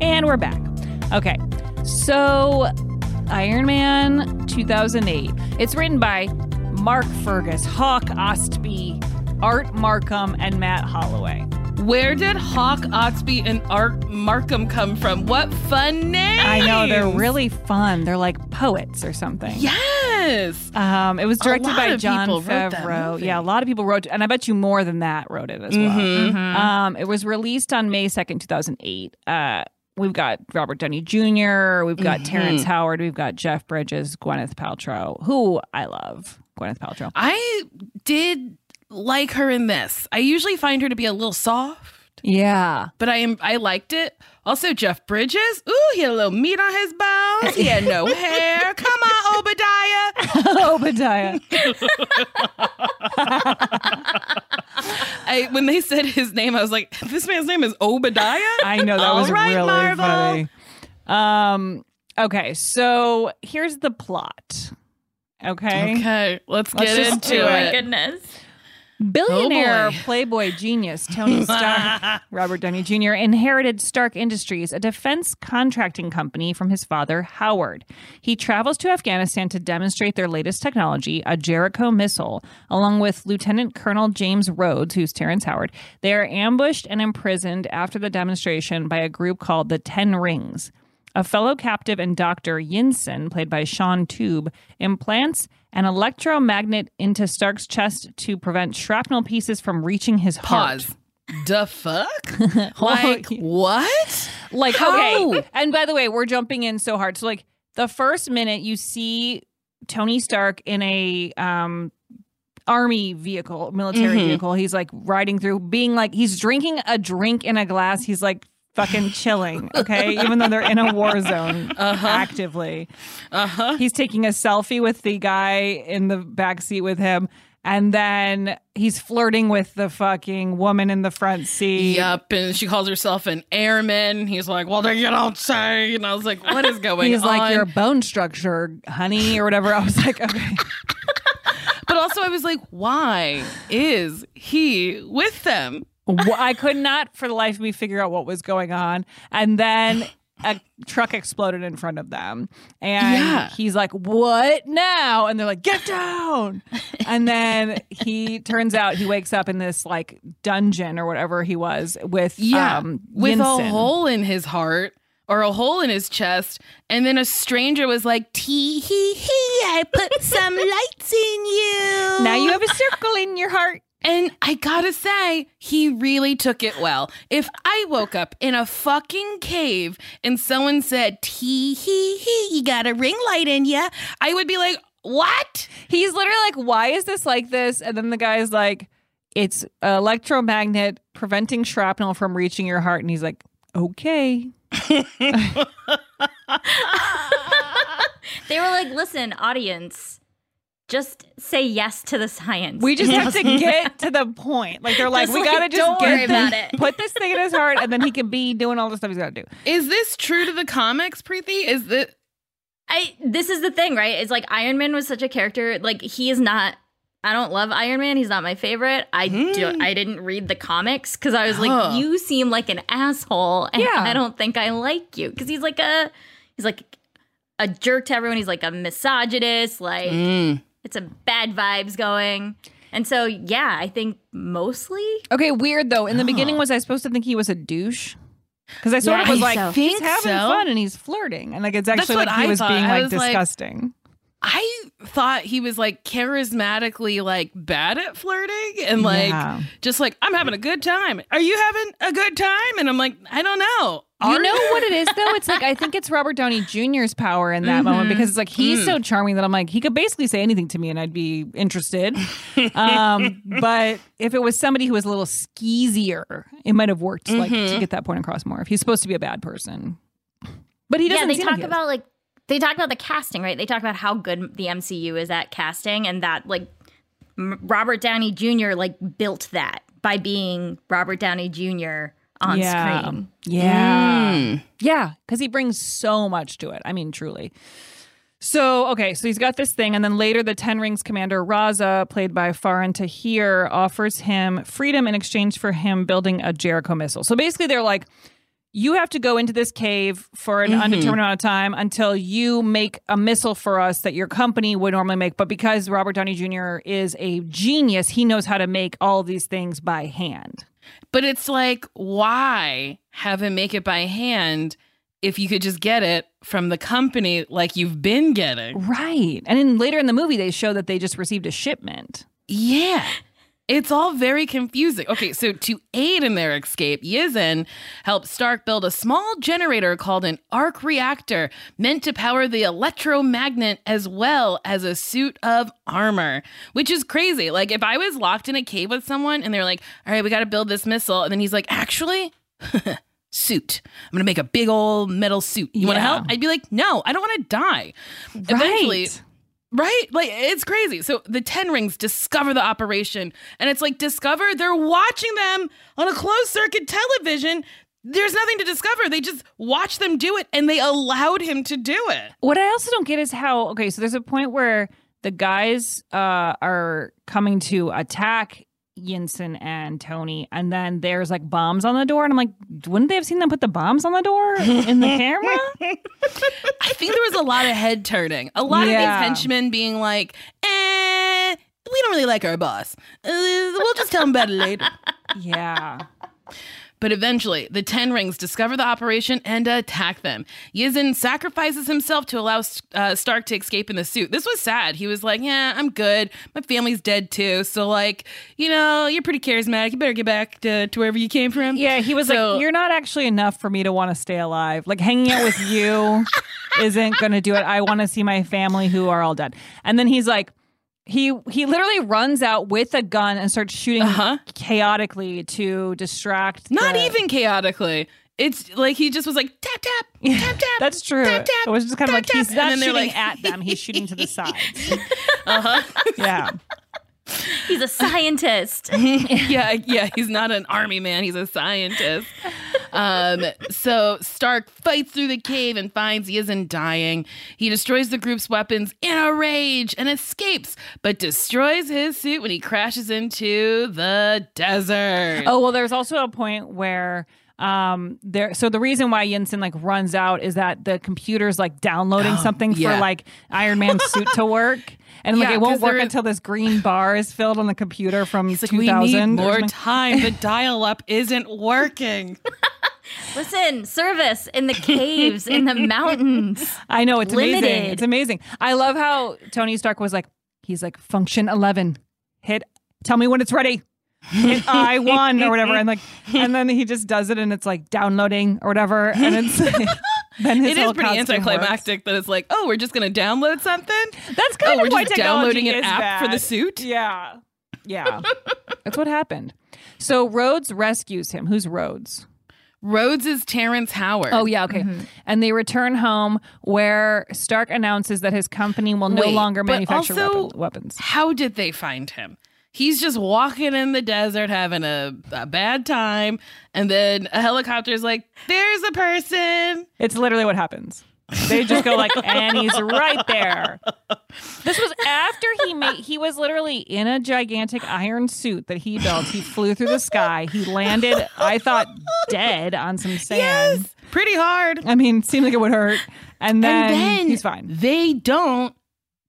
And we're back. Okay. So, Iron Man 2008. It's written by Mark Fergus, Hawk Ostby, Art Markham, and Matt Holloway. Where did Hawk Ostby and Art Markham come from? What fun names! I know they're really fun. They're like poets or something. Yes. Um, it was directed by John people wrote that Favreau. Yeah, a lot of people wrote, and I bet you more than that wrote it as well. Mhm. Mhm. Um, it was released on May second, two thousand eight. Uh, we've got Robert Downey Jr., we've got Mhm. Terrence Howard, we've got Jeff Bridges, Gwyneth Paltrow, who I love. Gwyneth Paltrow. I did like her in this. I usually find her to be a little soft. Yeah. But I am I liked it. Also Jeff Bridges. Ooh, he had a little meat on his bones. He had no *laughs* hair. Come on, Obadiah. *laughs* Obadiah. *laughs* I, when they said his name, I was like, this man's name is Obadiah? I know that All was right, really Marvel. funny. Um. Okay, so here's the plot. Okay. Okay, let's Let's get into do Oh my it. goodness. Billionaire Oh, playboy genius Tony Stark, *laughs* Robert Downey Jr., inherited Stark Industries, a defense contracting company from his father, Howard. He travels to Afghanistan to demonstrate their latest technology, a Jericho missile, along with Lieutenant Colonel James Rhodes, who's Terrence Howard. They are ambushed and imprisoned after the demonstration by a group called the Ten Rings. A fellow captive and doctor, Yinsen, played by Shaun Toub, implants an electromagnet into Stark's chest to prevent shrapnel pieces from reaching his heart. Pause. The fuck? *laughs* like what? Like, How? okay. And by the way, we're jumping in so hard. So, like, the first minute you see Tony Stark in a um army vehicle, military Mhm. vehicle, he's like riding through, being like, he's drinking a drink in a glass. He's like fucking chilling, okay? Even though they're in a war zone Uh-huh. actively. Uh-huh. He's taking a selfie with the guy in the back seat with him. And then he's flirting with the fucking woman in the front seat. Yup, and she calls herself an airman. He's like, "Well, then you don't say." And I was like, "What is *laughs* going on? He's on?" like your bone structure, honey, or whatever. I was like, *laughs* okay. but also, I was like, "Why is he with them?" I could not for the life of me figure out what was going on. And then *gasps* a truck exploded in front of them. And Yeah. he's like, What now? And they're like, Get down. *laughs* and then he turns out he wakes up in this like dungeon or whatever he was with Yeah, um with a hole in his heart or a hole in his chest, and then a stranger was like, "Tee hee hee, I put some *laughs* lights in you." Now you have a circle in your heart. And I gotta say, he really took it well. If I woke up in a fucking cave and someone said, tee hee hee, you got a ring light in ya, I would be like, what? He's literally like, Why is this like this? And then the guy's like, It's electromagnet preventing shrapnel from reaching your heart. And he's like, Okay. *laughs* They were like, listen, audience, just say yes to the science. We just *laughs* have to get to the point. Like they're like, Just we like, gotta just don't get worry about this- it. Put this thing in his heart, and then he can be doing all the stuff he's got to do. Is this true to the comics, Preeti? Is that I this is the thing, right? It's like Iron Man was such a character. Like he is not. I don't love Iron Man. He's not my favorite. I do. I didn't read the comics because I was Huh. like, you seem like an asshole, and Yeah. I don't think I like you because he's like a he's like a jerk to everyone. He's like a misogynist. Like Mm. It's a bad vibes going. And so yeah, I think mostly Okay, weird though. In the beginning, was I supposed to think he was a douche? Because I sort Yeah, of was I like, think he's so. having fun and he's flirting, and like it's actually what like he I was thought. being like was like- disgusting. I thought he was like charismatically like bad at flirting and like Yeah. just like I'm having a good time. Are you having a good time? And I'm like, I don't know. You know what it is though? It's like I think it's Robert Downey Jr.'s power in that moment Mhm. because it's like he's Mm. so charming that I'm like he could basically say anything to me and I'd be interested. *laughs* um, but if it was somebody who was a little skeezier, it might have worked like to Mhm. get that point across more. If he's supposed to be a bad person, but he doesn't. Yeah, they seem talk like about like they talk about the casting, right? They talk about how good the MCU is at casting, and that like Robert Downey Jr. like built that by being Robert Downey Jr. on yeah. screen. Yeah. Mm. Yeah. Because he brings so much to it. I mean, truly. So, okay, so he's got this thing. And then later, the Ten Rings commander, Raza, played by Faran Tahir, offers him freedom in exchange for him building a Jericho missile. So basically, they're like, you have to go into this cave for an Mhm. undetermined amount of time until you make a missile for us that your company would normally make. But because Robert Downey Jr. is a genius, he knows how to make all of these things by hand. But it's like, why have him make it by hand if you could just get it from the company like you've been getting? Right. And then later in the movie, they show that they just received a shipment. Yeah. It's all very confusing. Okay, so to aid in their escape, Yinsen helped Stark build a small generator called an arc reactor meant to power the electromagnet as well as a suit of armor, which is crazy. Like, if I was locked in a cave with someone and they're like, all right, we got to build this missile, and then he's like, actually, *laughs* suit. I'm going to make a big old metal suit. You want to help? I'd be like, no, I don't want to die. Eventually, Right? Like it's crazy. So the Ten Rings discover the operation, and it's like discover they're watching them on a closed circuit television. There's nothing to discover. They just watch them do it, and they allowed him to do it. What I also don't get is how, okay, so there's a point where the guys uh, are coming to attack Yinsen and Tony, and then there's like bombs on the door. And I'm like, wouldn't they have seen them put the bombs on the door in the *laughs* camera? I think there was a lot of head turning. A lot of Yeah. these henchmen being like, "Eh, we don't really like our boss. Uh, we'll just tell him about it later." *laughs* yeah. But eventually, the Ten Rings discover the operation and attack them. Yinsen sacrifices himself to allow uh, Stark to escape in the suit. This was sad. He was like, Yeah, I'm good. My family's dead too. So, like, you know, you're pretty charismatic. You better get back to, to wherever you came from. Yeah, he was So- like, "You're not actually enough for me to want to stay alive. Like hanging out with you *laughs* isn't going to do it. I want to see my family who are all dead." And then he's like, he he literally runs out with a gun and starts shooting chaotically to distract. Not the- even chaotically. It's like he just was like, Tap, tap, *laughs* tap, tap. That's true. Tap, tap, it was just kind of tap, like he's not shooting like- at them; he's shooting to the *laughs* sides. Uh huh. *laughs* Yeah. He's a scientist. *laughs* yeah, yeah, he's not an army man, he's a scientist. Um, so Stark fights through the cave and finds he isn't dying. He destroys the group's weapons in a rage and escapes, but destroys his suit when he crashes into the desert. Oh well, there's also a point where um there so the reason why Yinsen like runs out is that the computer's like downloading Oh, *gasps* something yeah. for like Iron Man's suit to *laughs* work. And like Yeah, it won't work there- until this green bar is filled on the computer from He's like, 2000. we need or more time. The *laughs* dial up isn't working. *laughs* Listen, service in the caves, in the mountains. I know it's amazing. Limited. It's amazing. I love how Tony Stark was like, he's like, function eleven, hit. Tell me when it's ready. I won or whatever, and like, *laughs* and then he just does it, and it's like downloading or whatever, and it's *laughs* then his it is pretty costume works. anticlimactic that it's like, oh, we're just going to download something. That's kind oh, of we're why just downloading an app for the suit. Yeah, yeah, *laughs* that's what happened. So Rhodes rescues him. Who's Rhodes? Rhodes is Terrence Howard. Oh yeah, okay. Mm-hmm. And they return home where Stark announces that his company will no Wait, longer but manufacture also, weapons. How did they find him? He's just walking in the desert having a, a bad time, and then a helicopter is like, "There's a person." It's literally what happens. They just go like, *laughs* and he's right there. This was after he made. He was literally in a gigantic iron suit that he built. He flew through the sky. He landed. I thought dead on some sand. Yes, pretty hard. I mean, seemed like it would hurt. And then, and then he's fine. They don't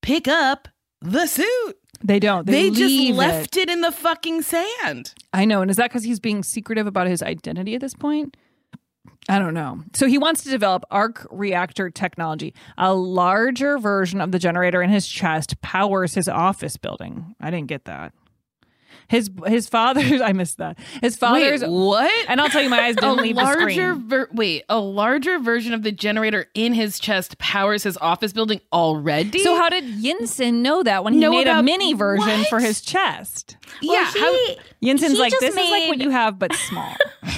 pick up the suit. They don't. They, They, just left it. it in the fucking sand. I know. And is that because he's being secretive about his identity at this point? I don't know. So he wants to develop arc reactor technology. A larger version of the generator in his chest powers his office building. I didn't get that. His his father's *laughs* I missed that. His father's Wait, what? And I'll tell you, my eyes *laughs* didn't leave the screen. ver- wait, a larger version of the generator in his chest powers his office building already. So how did Yinsen know that when he Know made a mini version what? for his chest? Well, yeah, he, how- Yinsen's he like, this is like what you have, but small.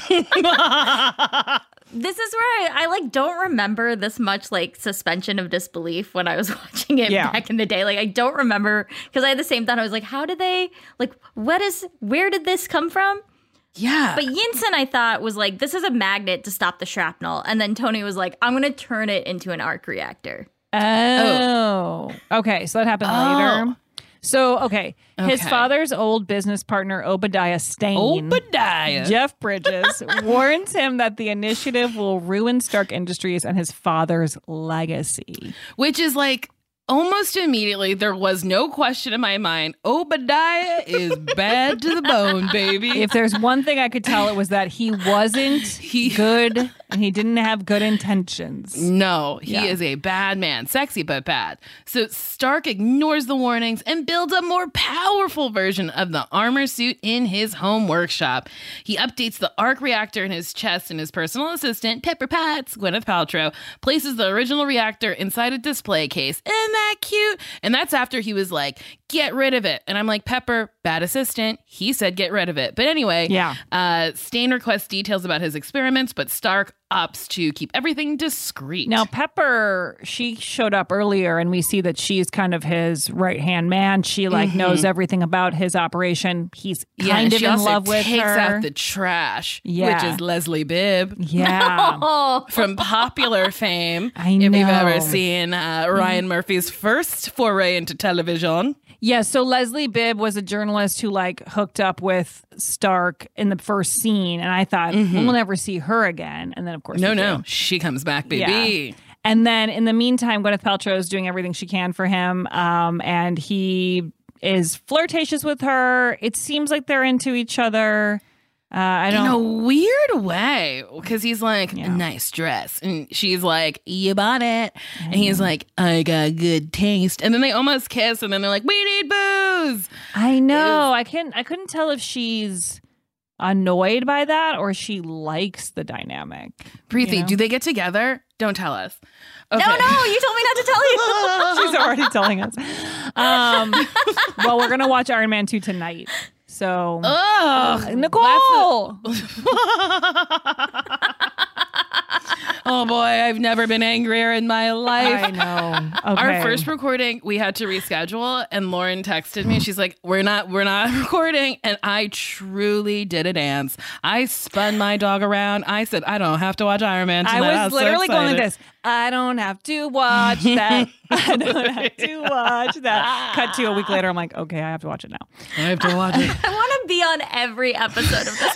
*laughs* This is where I, I like don't remember this much like suspension of disbelief when I was *laughs* watching it Yeah. back in the day. Like I don't remember because I had the same thought. I was like, how did they like what is where did this come from? yeah. But Yinsen, I thought was like, this is a magnet to stop the shrapnel, and then Tony was like, I'm gonna turn it into an arc reactor. Oh. oh. Okay. So that happened Oh. later. So, okay. His Okay. father's old business partner, Obadiah Stane. Obadiah. Jeff Bridges *laughs* warns him that the initiative will ruin Stark Industries and his father's legacy. Which is like almost immediately there was no question in my mind. Obadiah is *laughs* bad to the bone, baby. If there's one thing I could tell, it was that he wasn't *laughs* he, good and he didn't have good intentions. No, he Yeah. is a bad man, sexy but bad. So Stark ignores the warnings and builds a more powerful version of the armor suit in his home workshop. He updates the arc reactor in his chest, and his personal assistant, Pepper Potts, Gwyneth Paltrow, places the original reactor inside a display case. Isn't that cute? And that's after he was like, "Get rid of it." And I'm like, "Pepper, bad assistant." He said, "Get rid of it." But anyway, Yeah. Uh, Stane requests details about his experiments, but Stark opts to keep everything discreet. Now, Pepper, she showed up earlier, and we see that she's kind of his right hand man. She like knows everything about his operation. He's Mm-hmm. Yeah, kind of in love with takes her. out the trash, Yeah. which is Leslie Bibb. yeah, *laughs* From popular fame, I if you've ever seen uh, Ryan Murphy's first foray into television. Yeah. So Leslie Bibb was a journalist who like hooked up with Stark in the first scene, and I thought we'll never see her again. And then of course, Mm-hmm. No, no, do. she comes back, baby. Yeah. And then in the meantime, Gwyneth Paltrow is doing everything she can for him. Um, and he is flirtatious with her. It seems like they're into each other. Uh, I In a don't. Know weird way, because he's like, Yeah. nice dress. And she's like, you bought it. And he's like, I got good taste. And then they almost kiss, and then they're like, we need booze. I know. I can't. I couldn't tell if she's annoyed by that or she likes the dynamic. Preeti, You know? do they get together? Don't tell us. no, no, you told me not to tell you. *laughs* *laughs* She's already telling us. Um, *laughs* well, we're gonna watch Iron Man two tonight. So Ugh, Nicole. *laughs* *laughs* oh boy, I've never been angrier in my life. I know. *laughs* Our first recording, we had to reschedule, and Lauren texted me. She's like, "We're not, we're not *laughs* recording," and I truly did a dance. I spun my dog around. I said, "I don't have to watch Iron Man." Tonight. I Tonight. was so literally going like this. I don't have to watch that. *laughs* I don't have to watch that. Cut to a week later. I'm like, okay, I have to watch it now. I have to watch it. I want to be on every episode of this.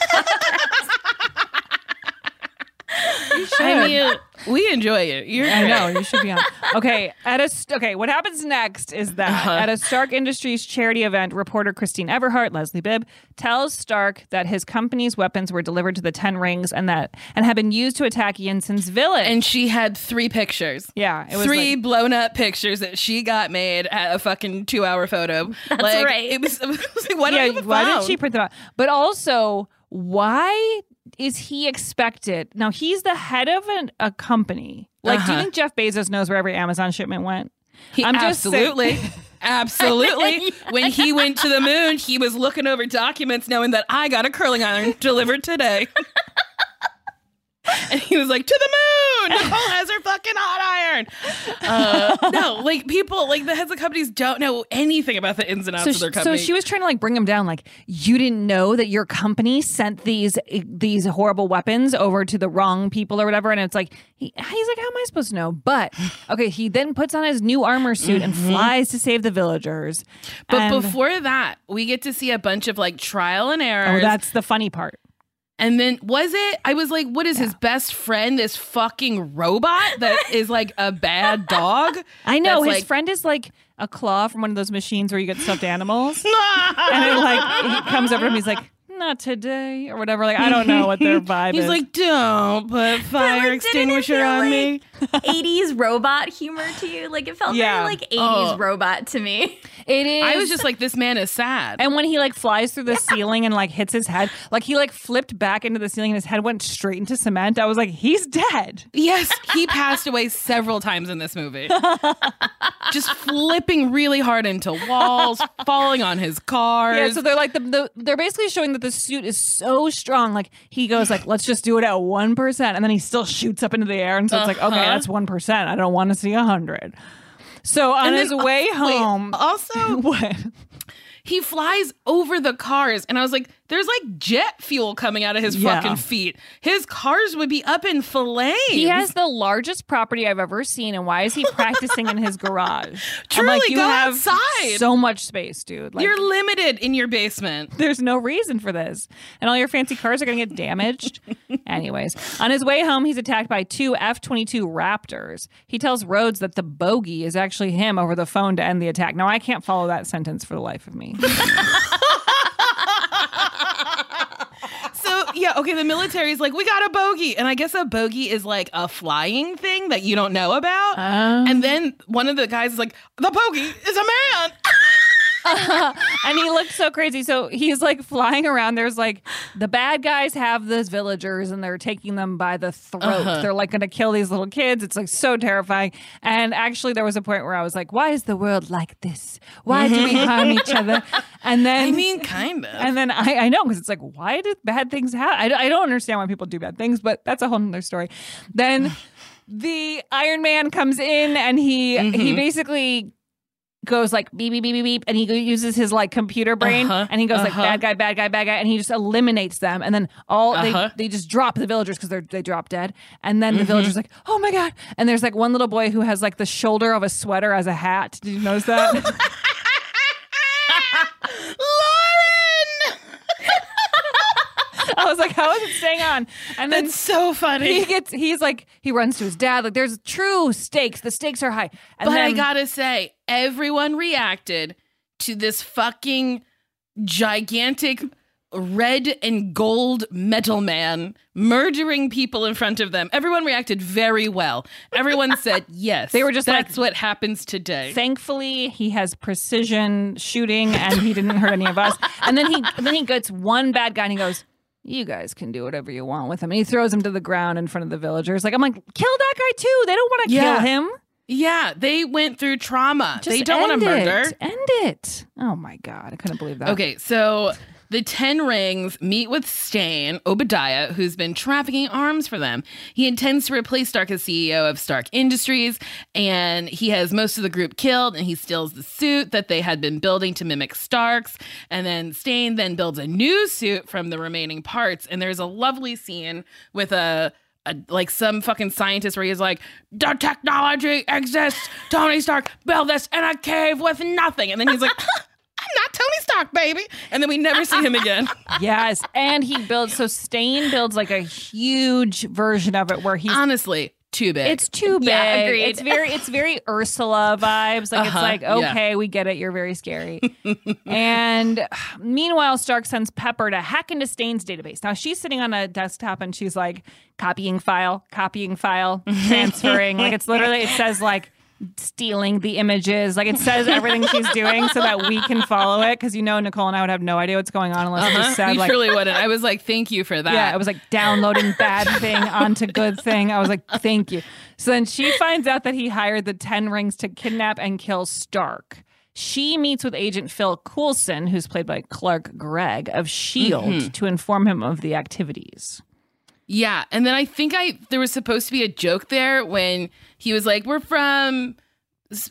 *laughs* I mean, we enjoy it. You're I know you should be on. *laughs* Okay, at a st- okay, what happens next is that Uh-huh. at a Stark Industries charity event, reporter Christine Everhart, Leslie Bibb, tells Stark that his company's weapons were delivered to the Ten Rings and that and have been used to attack Yinsen's village. And she had three pictures. yeah, it was three like- blown up pictures that she got made at a fucking two hour photo. *laughs* That's like, right. It was, it was like, why yeah, you have a why did she print them out? But also, why is he expected? Now he's the head of an, a company. Like, do you Uh-huh. think Jeff Bezos knows where every Amazon shipment went? He, I'm just saying- absolutely. *laughs* Absolutely. *laughs* When he went to the moon, he was looking over documents knowing that I got a curling iron delivered today. *laughs* *laughs* and he was like, to the moon! Nicole has her fucking hot iron. Uh, no, like people, like the heads of companies don't know anything about the ins and outs so, of their she- so she was trying to like bring him down like you didn't know that your company sent these these horrible weapons over to the wrong people or whatever and it's like he, he's like how am i supposed to know but okay he then puts on his new armor suit and flies to save the villagers but And- before that, we get to see a bunch of like trial and error. oh that's the funny part And then was it? I was like, what is his best friend? This fucking robot that *laughs* is like a bad dog? i know his like- friend is like a claw from one of those machines where you get stuffed animals *laughs* and it like he comes over to him he's like not today or whatever like i don't know what their *laughs* vibe He's is like, don't put fire extinguisher on me. *laughs* 80s robot humor to you? Like it felt Yeah. very like 80s Oh. robot to me. It is. I was just like, this man is sad. And when he like flies through the ceiling and like hits his head, like he like flipped back into the ceiling and his head went straight into cement. I was like, he's dead. Yes, he passed away several times in this movie. *laughs* Just flipping really hard into walls, falling on his cars. Yeah, so they're like the, the they're basically showing that the suit is so strong. Like he goes like, let's just do it at one percent, and then he still shoots up into the air, and so it's like, okay, Uh-huh. That's one percent. I don't want to see a hundred. So on And his then, uh, way wait, home, also, *laughs* what? he flies over the cars, and I was like, "There's like jet fuel coming out of his Yeah. fucking feet. His cars would be up in flames." He has the largest property I've ever seen, and why is he practicing in his garage? I'm Truly, like, you go have outside. so much space, dude. Like, You're limited in your basement. There's no reason for this. And all your fancy cars are going to get damaged. *laughs* Anyways, on his way home, he's attacked by two F 22 Raptors. He tells Rhodes that the bogey is actually him over the phone to end the attack. Now, I can't follow that sentence for the life of me. *laughs* So yeah, okay. The military's like, we got a bogey, and I guess a bogey is like a flying thing that you don't know about. Oh. And then one of the guys is like, the bogey is a man. *laughs* *laughs* and he looked so crazy. So he's like flying around. There's like the bad guys have those villagers and they're taking them by the throat. Uh-huh. They're like going to kill these little kids. It's like so terrifying. And actually, there was a point where I was like, why is the world like this? Why do we harm each other? *laughs* And then I mean, kind of. And then I, I know because it's like, why did bad things happen? I, I don't understand why people do bad things, but that's a whole nother story. Then *sighs* the Iron Man comes in and he he Mhm. basically goes like beep beep beep beep beep and he uses his like computer brain Uh-huh, and he goes like uh-huh. bad guy bad guy bad guy and he just eliminates them and then all Uh-huh. they they just drop the villagers because they they drop dead and then the Mhm. villagers like oh my god and there's like one little boy who has like the shoulder of a sweater as a hat did you notice that *laughs* Lauren. I was like, how is it staying on? And then That's so funny. he gets he's like he runs to his dad like there's true stakes. The stakes are high. And but I gotta say, everyone reacted to this fucking gigantic red and gold metal man murdering people in front of them. Everyone reacted very well. Everyone *laughs* said yes. They were just that's like- what happens today. Thankfully, he has precision shooting and he didn't hurt any of us. And then he then he gets one bad guy and he goes, You guys can do whatever you want with him. And he throws him to the ground in front of the villagers. Like I'm like, kill that guy too. They don't want to Yeah. kill him. yeah, they went through trauma. Just they don't want to murder. End it. Oh my god, I couldn't believe that. Okay, so the Ten Rings meet with Stane, Obadiah, who's been trafficking arms for them. He intends to replace Stark as CEO of Stark Industries, and he has most of the group killed, and he steals the suit that they had been building to mimic Stark's. And then Stane then builds a new suit from the remaining parts, and there's a lovely scene with a a, like some fucking scientist where he's like, the technology exists. Tony Stark built this in a cave with nothing. And then he's like, *laughs* not Tony Stark, baby. And then we never see him again. *laughs* Yes, and he builds so Stane builds like a huge version of it where he's Honestly, too big. It's too big. Yeah, agreed. It's very it's very Ursula vibes. Like Uh-huh, it's like, yeah. okay, we get it, you're very scary. and *sighs* meanwhile, Stark sends Pepper to hack into Stane's database. Now she's sitting on a desktop and she's like copying file, copying file, *laughs* transferring. like it's literally it says like stealing the images. Like it says everything she's doing so that we can follow it. Cause you know Nicole and I would have no idea what's going on unless it Uh-huh. just said we like truly wouldn't. I was like, thank you for that. yeah, it was like downloading bad *laughs* thing onto good thing. I was like, thank you. So then she finds out that he hired the Ten Rings to kidnap and kill Stark. She meets with Agent Phil Coulson, who's played by Clark Gregg of S.H.I.E.L.D., Mhm. to inform him of the activities. Yeah, and then I think I there was supposed to be a joke there when he was like, "We're from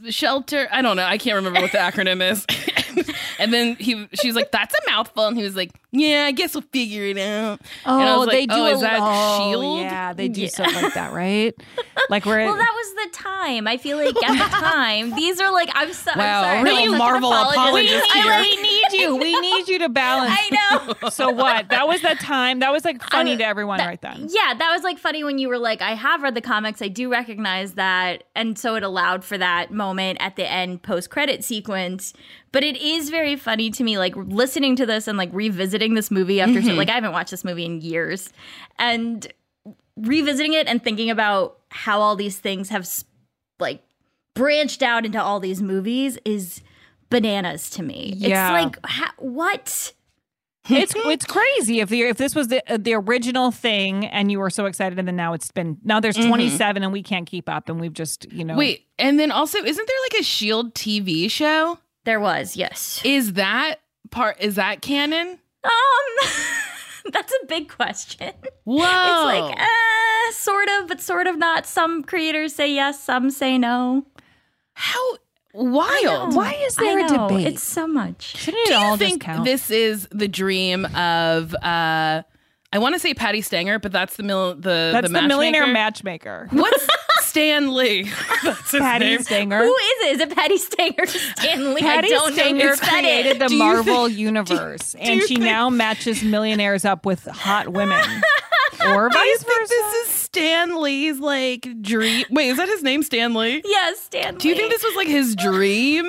shelter." I don't know. I can't remember what the acronym is. *laughs* *laughs* and then he she was like, "That's a mouthful," and he was like, "Yeah, I guess we'll figure it out." Oh, I like, they do. "Oh, a is that oh, Shield?" Yeah, they do Yeah. stuff like that, right? *laughs* Like we're Well, that was the time. I feel like at the *laughs* time, these are like I'm, so, Wow, I'm sorry. real I'm such Marvel apologist. apologist I, here. like, we need you. We need you to balance. I know. So what? That was the time. That was like funny Uh, to everyone that- right then. Yeah, that was like funny when you were like, I have read the comics, I do recognize that, and so it allowed for that moment at the end post credit sequence. But it is very funny to me, like listening to this and like revisiting this movie after so, Mhm. like I haven't watched this movie in years, and revisiting it and thinking about how all these things have like branched out into all these movies is bananas to me. Yeah. It's like ha- what? *laughs* it's it's crazy if the if this was the uh, the original thing and you were so excited and then now it's been now there's Mhm. 27 and we can't keep up and we've just you know Wait, and then also, isn't there like a Shield TV show? There was, yes. Is that part? Is that canon? Um, *laughs* that's a big question. Whoa! It's like uh, sort of, but sort of not. Some creators say yes, some say no. How wild! Why is there I a know, debate? It's so much. Shouldn't it Do you all think just count? this is the dream of? uh I want to say Patti Stanger, but that's the mil- the That's the, the, millionaire matchmaker. matchmaker. What's *laughs* Stan Lee? *laughs* That's his Patti name. Stanger. Who is it? Is it Patti Stanger or Stanley? Patti I don't Stanger know. created the Marvel think- universe, do and she think- now matches millionaires up with hot women, *laughs* or vice Do you vice think versa. this is Stan Lee's like dream? Wait, is that his name, Stan Lee? Yes, Stanley. Do you think this was like his dream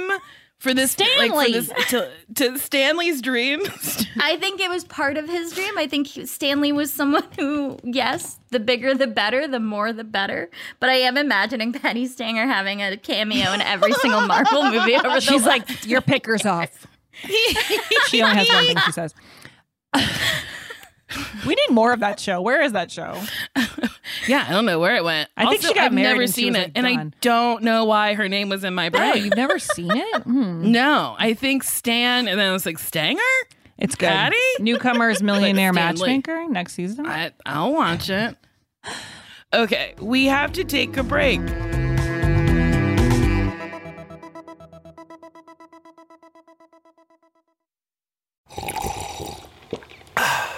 for this? Like, Stanley. for this, to, to Stanley's dream? *laughs* I think it was part of his dream. I think he, Stanley was someone who, yes, the bigger the better, the more the better. But I am imagining *laughs* Patti Stanger having a cameo in every single Marvel movie over the She's last- like, your picker's off. *laughs* she only has one thing she says. we need more of that show. Where is that show? Yeah, I don't know where it went. I think Also, she got I've married never and she seen it, like, and I don't know why her name was in my brain. Oh, you've never seen it? *laughs* Hmm. No, I think Stan, and then I was like Stanger. It's good. Patti? Newcomers *laughs* Millionaire Like Matchmaker next season. I, I'll watch it. Okay, we have to take a break.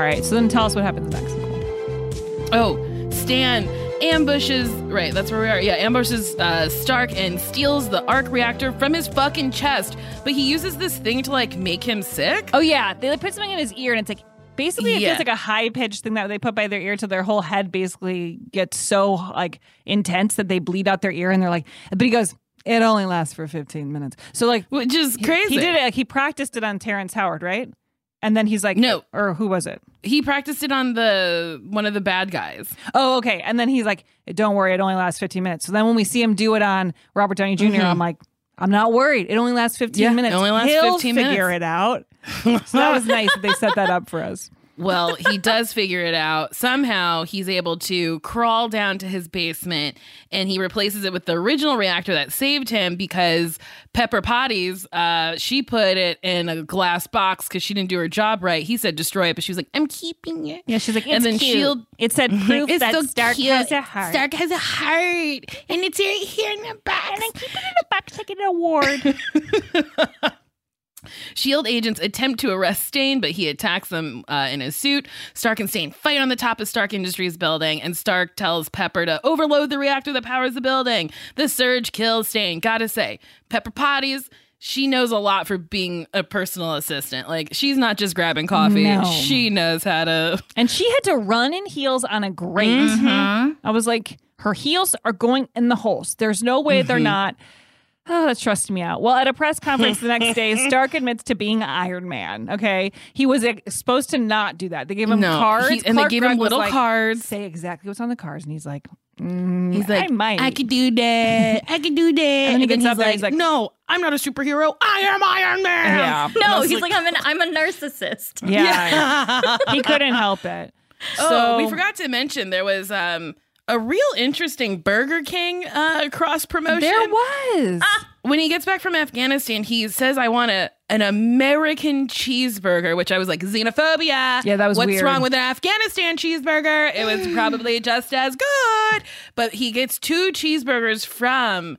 All right. So then tell us what happens next. Oh, Stan ambushes. Right, that's where we are. Yeah, ambushes uh, Stark and steals the arc reactor from his fucking chest. But he uses this thing to like make him sick. Oh yeah, they like, put something in his ear, and it's like basically it Yeah. feels like a high pitched thing that they put by their ear till their whole head basically gets so like intense that they bleed out their ear, and they're like, but he goes. It only lasts for 15 minutes. So like which is he- crazy. He did it like he practiced it on Terrence Howard, right? And then he's like No. or who was it? He practiced it on the one of the bad guys. Oh, okay. And then he's like, "Don't worry, it only lasts 15 minutes." So then when we see him do it on Robert Downey junior Mhm. I'm like, "I'm not worried. It only lasts 15 Yeah, it only lasts He'll 15 figure minutes." it out." *laughs* so that was nice that they set that up for us. Well, he does figure it out. Somehow he's able to crawl down to his basement and he replaces it with the original reactor that saved him because Pepper Potties, uh, she put it in a glass box because she didn't do her job right. He said destroy it, but she was like, I'm keeping it. Yeah, she's like, and "It's then cute." Shield It said *laughs* proof It's that so Stark cute. has a heart. Stark has a heart, and it's right here in the box. And I keep it in the box like an award. *laughs* Shield agents attempt to arrest Stane, but he attacks them uh, in his suit. Stark and Stane fight on the top of Stark Industries building, and Stark tells Pepper to overload the reactor that powers the building. The surge kills Stane. Gotta say, Pepper Potties. She knows a lot for being a personal assistant. Like she's not just grabbing coffee. No. She knows how to. And she had to run in heels on a grate. Mhm. I was like, her heels are going in the holes. There's no way they're Mhm. not. Oh, that's trusting me out. Well, at a press conference the next day, *laughs* Stark admits to being Iron Man. Okay, he was uh, supposed to not do that. They gave him No, cards, he- and they Clark gave him Gregg was little like, cards. Say exactly what's on the cards, and he's like, mm, He's like, I might. I could do that. I could do that. And then he gets up there and he's like, no, I'm not a superhero. I am Iron Man. Yeah. And I No, was he's like, I'm an I'm a narcissist. *laughs* Yeah, he couldn't help it. Oh, we forgot to mention there was um a real interesting Burger King uh, cross promotion. There was. When he gets back from Afghanistan, he says, "I want a an American cheeseburger," which I was like, xenophobia. Yeah, that was What's weird. wrong with an Afghanistan cheeseburger? It was *gasps* probably just as good, but he gets two cheeseburgers from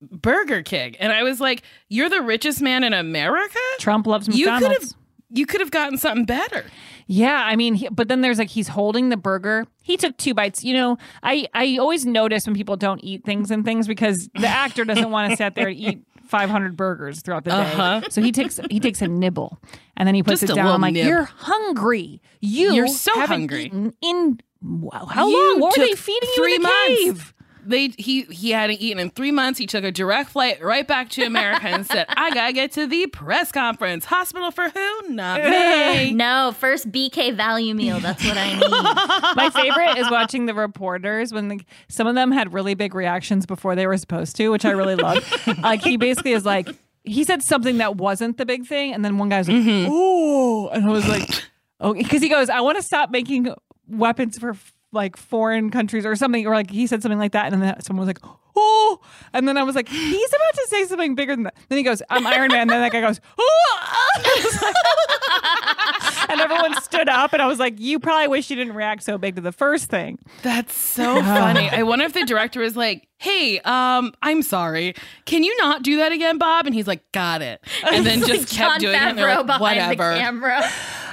Burger King, and I was like, "You're the richest man in America." Trump loves You could have McDonald's. you could have gotten something better. Yeah, I mean, he, but then there's like he's holding the burger. He took two bites. You know, I I always notice when people don't eat things and things because the actor doesn't want to sit there and eat *laughs* 500 burgers throughout the day. Uh-huh. So he takes he takes a nibble and then he puts Just it down. I'm like, nib. you're hungry. You You're so hungry. in wow, how You long? What were they feeding three you in the months. cave? They he he hadn't eaten in three months. He took a direct flight right back to America and said, "I gotta get to the press conference. Hospital for who? Not *laughs* me." no, first BK value meal. That's what I need. *laughs* My favorite is watching the reporters when the, some of them had really big reactions before they were supposed to, which I really love. *laughs* like he basically is like he said something that wasn't the big thing, and then one guy was like, "Oh," and I was like, "Oh," because he goes, "I want to stop making weapons for." Like foreign countries or something, or like he said something like that, and then someone was like, "Oh," and then I was like, "He's about to say something bigger than that." Then he goes, "I'm Iron Man." then that guy goes, "Oh," *laughs* and everyone stood up, and I was like, "You probably wish you didn't react so big to the first thing." That's so *laughs* funny. I wonder if the director was like, "Hey, um, I'm sorry. Can you not do that again, Bob?" And he's like, "Got it." And *laughs* then just like kept Jon doing it. Favreau like, Whatever.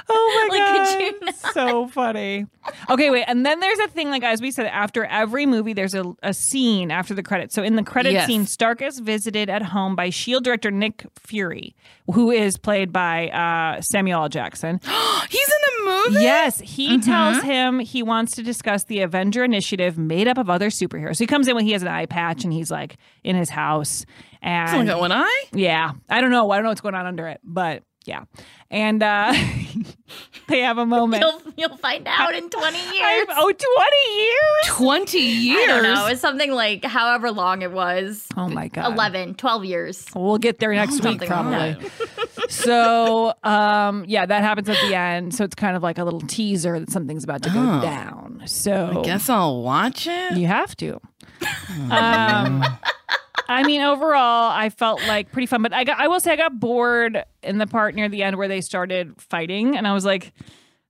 Oh my *laughs* Like, god, could you not? so funny. Okay, wait, and then there's a thing like as we said, after every movie, there's a, a scene after the credits. So in the credit Yes. scene, Stark is visited at home by Shield director Nick Fury, who is played by uh, Samuel L. Jackson. *gasps* He's in the movie. Yes, he tells him he wants to discuss the Avenger Initiative made up of other superheroes. So he comes in when he has an eye patch and he's like in his house. And He's only got one eye. yeah. I don't know. I don't know what's going on under it, but yeah. And uh *laughs* they have a moment. You'll, you'll find out in 20 *laughs* years. I- oh, 20 years? Twenty years. I don't know. It's something like however long it was. Oh my god. 11, 12 years. We'll get there next week Something like probably. *laughs* so um yeah, that happens at the end. So it's kind of like a little teaser that something's about to go Oh. down. So I guess I'll watch it. You have to. Um, I mean, overall, I felt like pretty fun, but I got, I will say, I got bored in the part near the end where they started fighting, and I was like,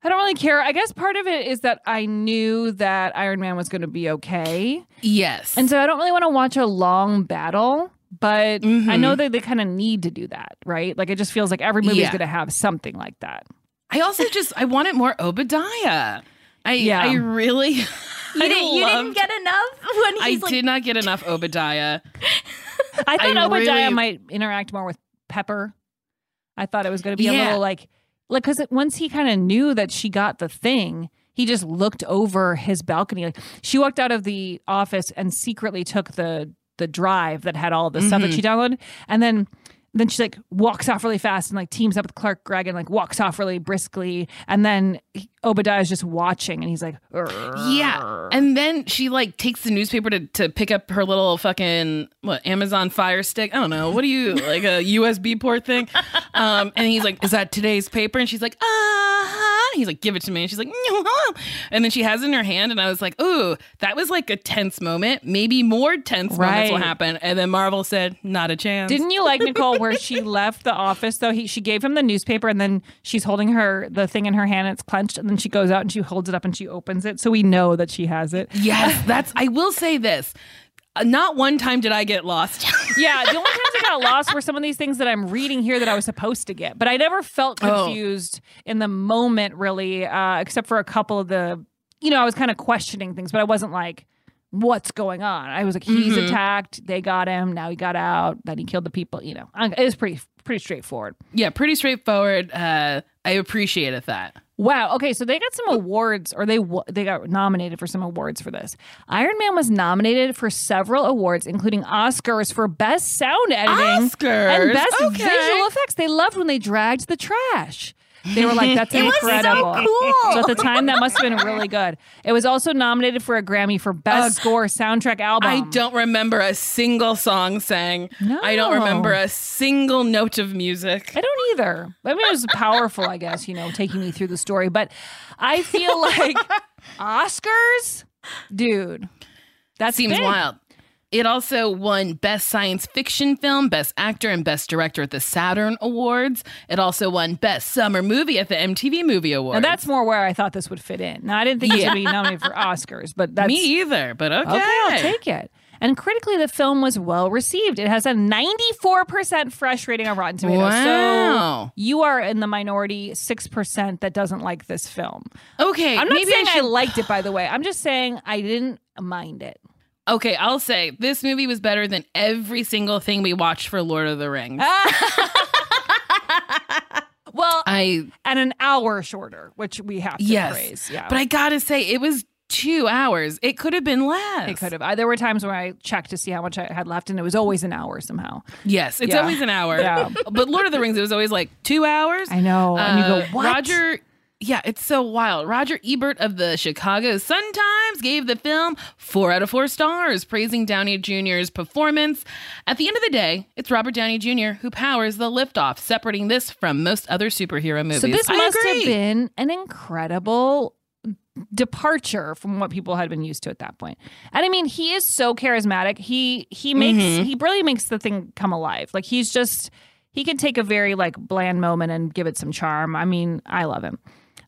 I don't really care. I guess part of it is that I knew that Iron Man was going to be okay, Yes. and so I don't really want to watch a long battle. But I know Mhm. that they kind of need to do that, right? Like it just feels like every movie is Yeah. going to have something like that. I also just I wanted more Obadiah. I Yeah. I really *laughs* *laughs* You, I didn't, you loved- didn't get enough when I he's like, did not get enough Obadiah. *laughs* I thought I Obadiah really- might interact more with Pepper. I thought it was going to be a little like, like because once he kind of knew that she got the thing, he just looked over his balcony. Like she walked out of the office and secretly took the the drive that had all the stuff that she mm-hmm. downloaded, and then. Then she like walks off really fast and like teams up with Clark Gregg and like walks off really briskly. And then Obadiah is just watching and he's like, Yeah. And then she like takes the newspaper to, to pick up her little fucking what Amazon Fire Stick. I don't know. What do you like a *laughs* USB port thing? Um, and he's like, "Is that today's paper?" And she's like, "Uh huh." He's like, "Give it to me." And she's like, "No." And then she has it in her hand, and I was like, "Ooh, that was like a tense moment. Maybe more tense moments will Right. happen." And then Marvel said, "Not a chance." Didn't you like Nicole where she *laughs* left the office though? He she gave him the newspaper and then she's holding her the thing in her hand, it's clenched, and then she goes out and she holds it up and she opens it. So we know that she has it. Yes, that's. I will say this. Uh, Not one time did I get lost. *laughs* Yeah, the only times I got lost were some of these things that I'm reading here that I was supposed to get. But I never felt Oh. confused in the moment really, uh, except for a couple of the you know, I was kind of questioning things, but I wasn't like what's going on. I was like, he's Mhm. attacked, they got him, now he got out, then he killed the people, you know. It was pretty pretty straightforward. yeah, pretty straightforward. Uh, I appreciated that. Wow. Okay, so they got some awards, or they they got nominated for some awards for this. Iron Man was nominated for several awards, including Oscars for best sound editing Oscars? and best Okay. visual effects. They loved when they dragged the trash. They were like, "That's *laughs* It was so incredible." cool. So at the time, that must have been really good. It was also nominated for a Grammy for best Ugh. score soundtrack album. I don't remember a single song sang. No. I don't remember a single note of music. I don't either. I mean, it was powerful, I guess, you know, taking me through the story. But I feel like *laughs* Oscars, dude. That seems big. wild. It also won Best Science Fiction Film, Best Actor, and Best Director at the Saturn Awards. It also won Best Summer Movie at the MTV Movie Awards. Now that's more where I thought this would fit in. Now I didn't think it Yeah. should be nominated for Oscars, but *laughs* that's Me either, but okay. I'll take it. And critically, the film was well received. It has a 94% fresh rating on Rotten Tomatoes. Wow. So you are in the minority 6% that doesn't like this film. Okay, I'm not maybe I saying I, should- liked it, by the way. I'm just saying I didn't mind it. Okay, I'll say this movie was better than every single thing we watched for Lord of the Rings. *laughs* Well, I and an hour shorter, which we have to yes, praise. Yeah. but I gotta say it was two hours. It could have been less. It could have. I, there were times where I checked to see how much I had left, and it was always an hour somehow. Yes, it's Yeah. always an hour. Yeah. *laughs* but Lord of the Rings, it was always like two hours. I know. And you go, Uh, what? Roger. Yeah, it's so wild. Roger Ebert of the Chicago Sun Times gave the film four out of four stars, praising Downey Jr.'s performance. At the end of the day, it's Robert Downey Jr. who powers the liftoff, separating this from most other superhero movies. So this I must agree. have been an incredible departure from what people had been used to at that point. And I mean, he is so charismatic. He he makes Mhm. he really makes the thing come alive. Like he's just he can take a very like bland moment and give it some charm. I mean, I love him.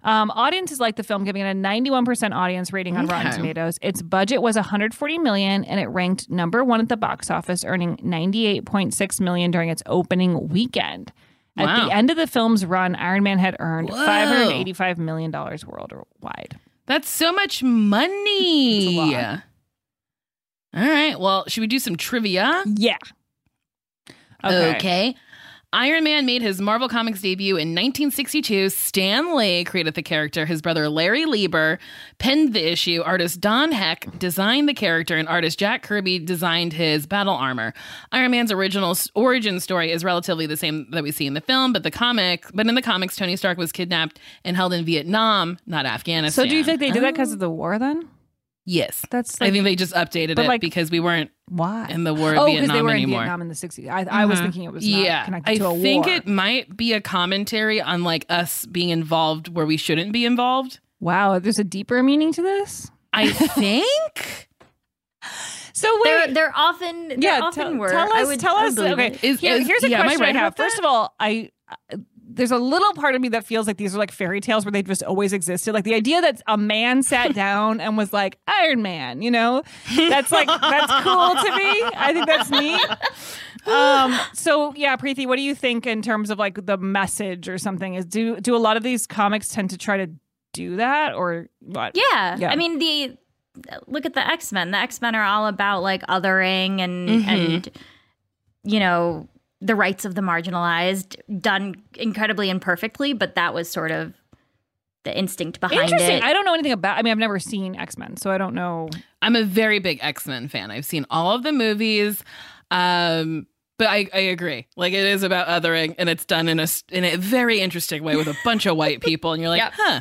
Um, audiences like the film, giving it a 91% audience rating on Rotten Tomatoes. Its budget was 140 million, and it ranked number one at the box office, earning 98.6 million during its opening weekend. At the end of the film's run, Iron Man had earned Whoa. 585 million dollars worldwide. That's so much money. It's a lot. All right. Well, should we do some trivia? Yeah. Okay. Iron Man made his Marvel Comics debut in 1962. Stan Lee created the character. His brother Larry Lieber penned the issue. Artist Don Heck designed the character, and artist Jack Kirby designed his battle armor. Iron Man's original origin story is relatively the same that we see in the film, but the comic, but in the comics, Tony Stark was kidnapped and held in Vietnam, not Afghanistan. So, do you think they did that because of the war then? Yes, That's I think they just updated it like, because we weren't Why? in the war of oh, because Vietnam they were anymore. in Vietnam in the 60s. I, I was thinking it was not yeah. connected I to a think war. it might be a commentary on like us being involved where we shouldn't be involved. Wow, there's a deeper meaning to this? I *laughs* think. So wait, They're they're often they're yeah, often tell, were. tell I us. would, tell us. believe Okay, it. Is- Here- is- here's a yeah, am I question I, right have. First of all, I uh, there's a little part of me that feels like these are like fairy tales where they just always existed. Like the idea that a man sat down and was like Iron Man. You know, that's like that's cool to me. I think that's neat. Um. So yeah, Preeti, what do you think in terms of like the message or something? Is do do a lot of these comics tend to try to do that or what? Yeah. Yeah. I mean the look at the X Men. The X Men are all about like othering and Mm-hmm. Mhm. and you know the rights of the marginalized done incredibly imperfectly, but that was sort of the instinct behind Interesting. it. I don't know anything about. I mean, I've never seen X Men, so I don't know. I'm a very big X Men fan. I've seen all of the movies. Um, but I, I agree. Like it is about othering, and it's done in a s- in a very interesting way with a bunch of white people, and you're like, Yep. huh.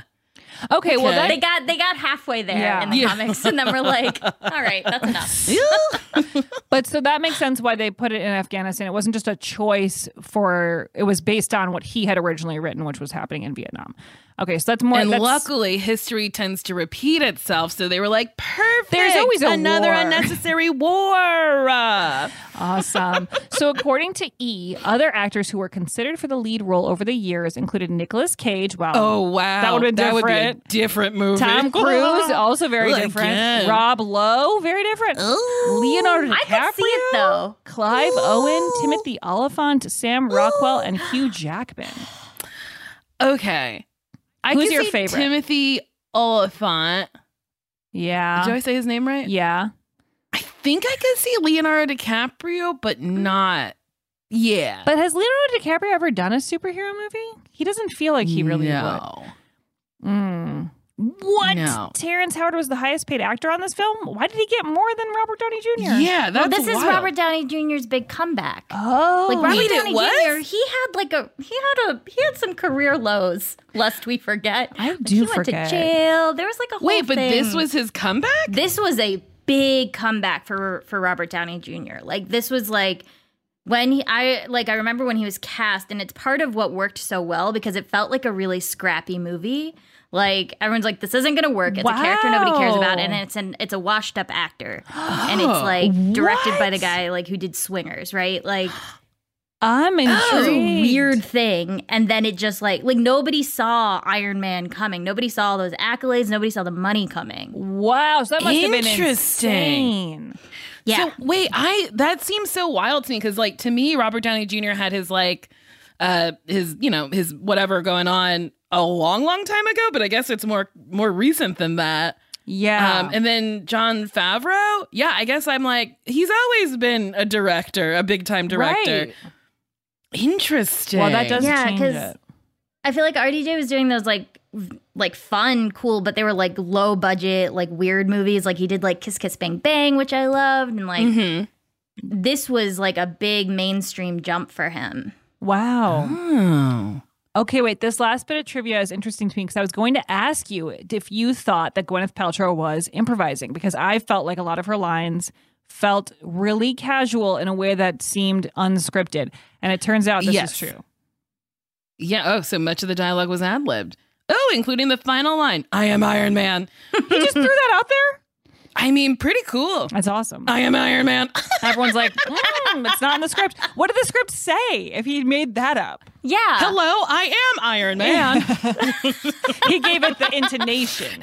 Okay, well, that, they got they got halfway there Yeah. in the Yeah. comics, and then we're like, *laughs* all right, that's enough. *laughs* But so that makes sense why they put it in Afghanistan. It wasn't just a choice for it was based on what he had originally written, which was happening in Vietnam. Okay, so that's more and that's, luckily, history tends to repeat itself. So they were like, perfect. There's always a another war." unnecessary *laughs* war. Awesome. so according to E, other actors who were considered for the lead role over the years included Nicolas Cage. Wow. oh wow, That would've been That would be a different. different movie. Tom *laughs* Cruise, also very Like, different. yeah. Rob Lowe, very different. Leonardo DiCaprio, I can see it though. Clive Owen, Timothy Olyphant, Sam Rockwell, and Hugh Jackman. Okay, I Who's your favorite? Timothy Olyphant. Yeah. Did I say his name right? Yeah. I think I could see Leonardo DiCaprio, but not. Yeah, But has Leonardo DiCaprio ever done a superhero movie? He doesn't feel like he really no. would. Mm. What? No. Terrence Howard was the highest paid actor on this film. Why did he get more than Robert Downey Jr.? Yeah, that's well, this is. Robert Downey Jr.'s big comeback. Oh, Like Robert Wait, it Downey was? Jr. He had like a he had a he had some career lows. Lest we forget, I Like, do he forget. Went to jail. There was like a whole Wait, but this was his comeback. this was a big comeback for for Robert Downey Jr. Like this was like when he I like I remember when he was cast and it's part of what worked so well because it felt like a really scrappy movie. Like everyone's like, this isn't gonna work. It's a character nobody cares about, Wow. and it's an it's a washed up actor, and it's *gasps* like directed by the guy like who did Swingers, right? Like *gasps* I'm it was a intrigued. weird thing, and then it just like like nobody saw Iron Man coming. Nobody saw all those accolades. Nobody saw the money coming. Wow, so that must have been Interesting. Yeah. So wait, I that seems so wild to me because like to me, Robert Downey Jr. had his like uh his you know his whatever going on a long long time ago, but I guess it's more more recent than that. Yeah. Um, and then Jon Favreau, yeah, I guess I'm like he's always been a director, a big time director. Right. Interesting. Well, that does Yeah, change 'cause- it. I feel like RDJ was doing those like like fun, cool, but they were like low budget, like weird movies. Like he did like Kiss Kiss Bang Bang, which I loved, and like Mhm. this was like a big mainstream jump for him. Wow. Oh. Okay, wait. This last bit of trivia is interesting to me because I was going to ask you if you thought that Gwyneth Paltrow was improvising because I felt like a lot of her lines felt really casual in a way that seemed unscripted. And it turns out this Yes. is true. Yeah. Oh, so much of the dialogue was ad libbed. Oh, including the final line I am Iron Man. He just threw that out there? *laughs* I mean, pretty cool. That's awesome. I am Iron Man. *laughs* Everyone's like, "Hmm, it's not in the script. What did the script say if he made that up? Yeah. Hello, I am Iron Man. *laughs* he gave it the intonation.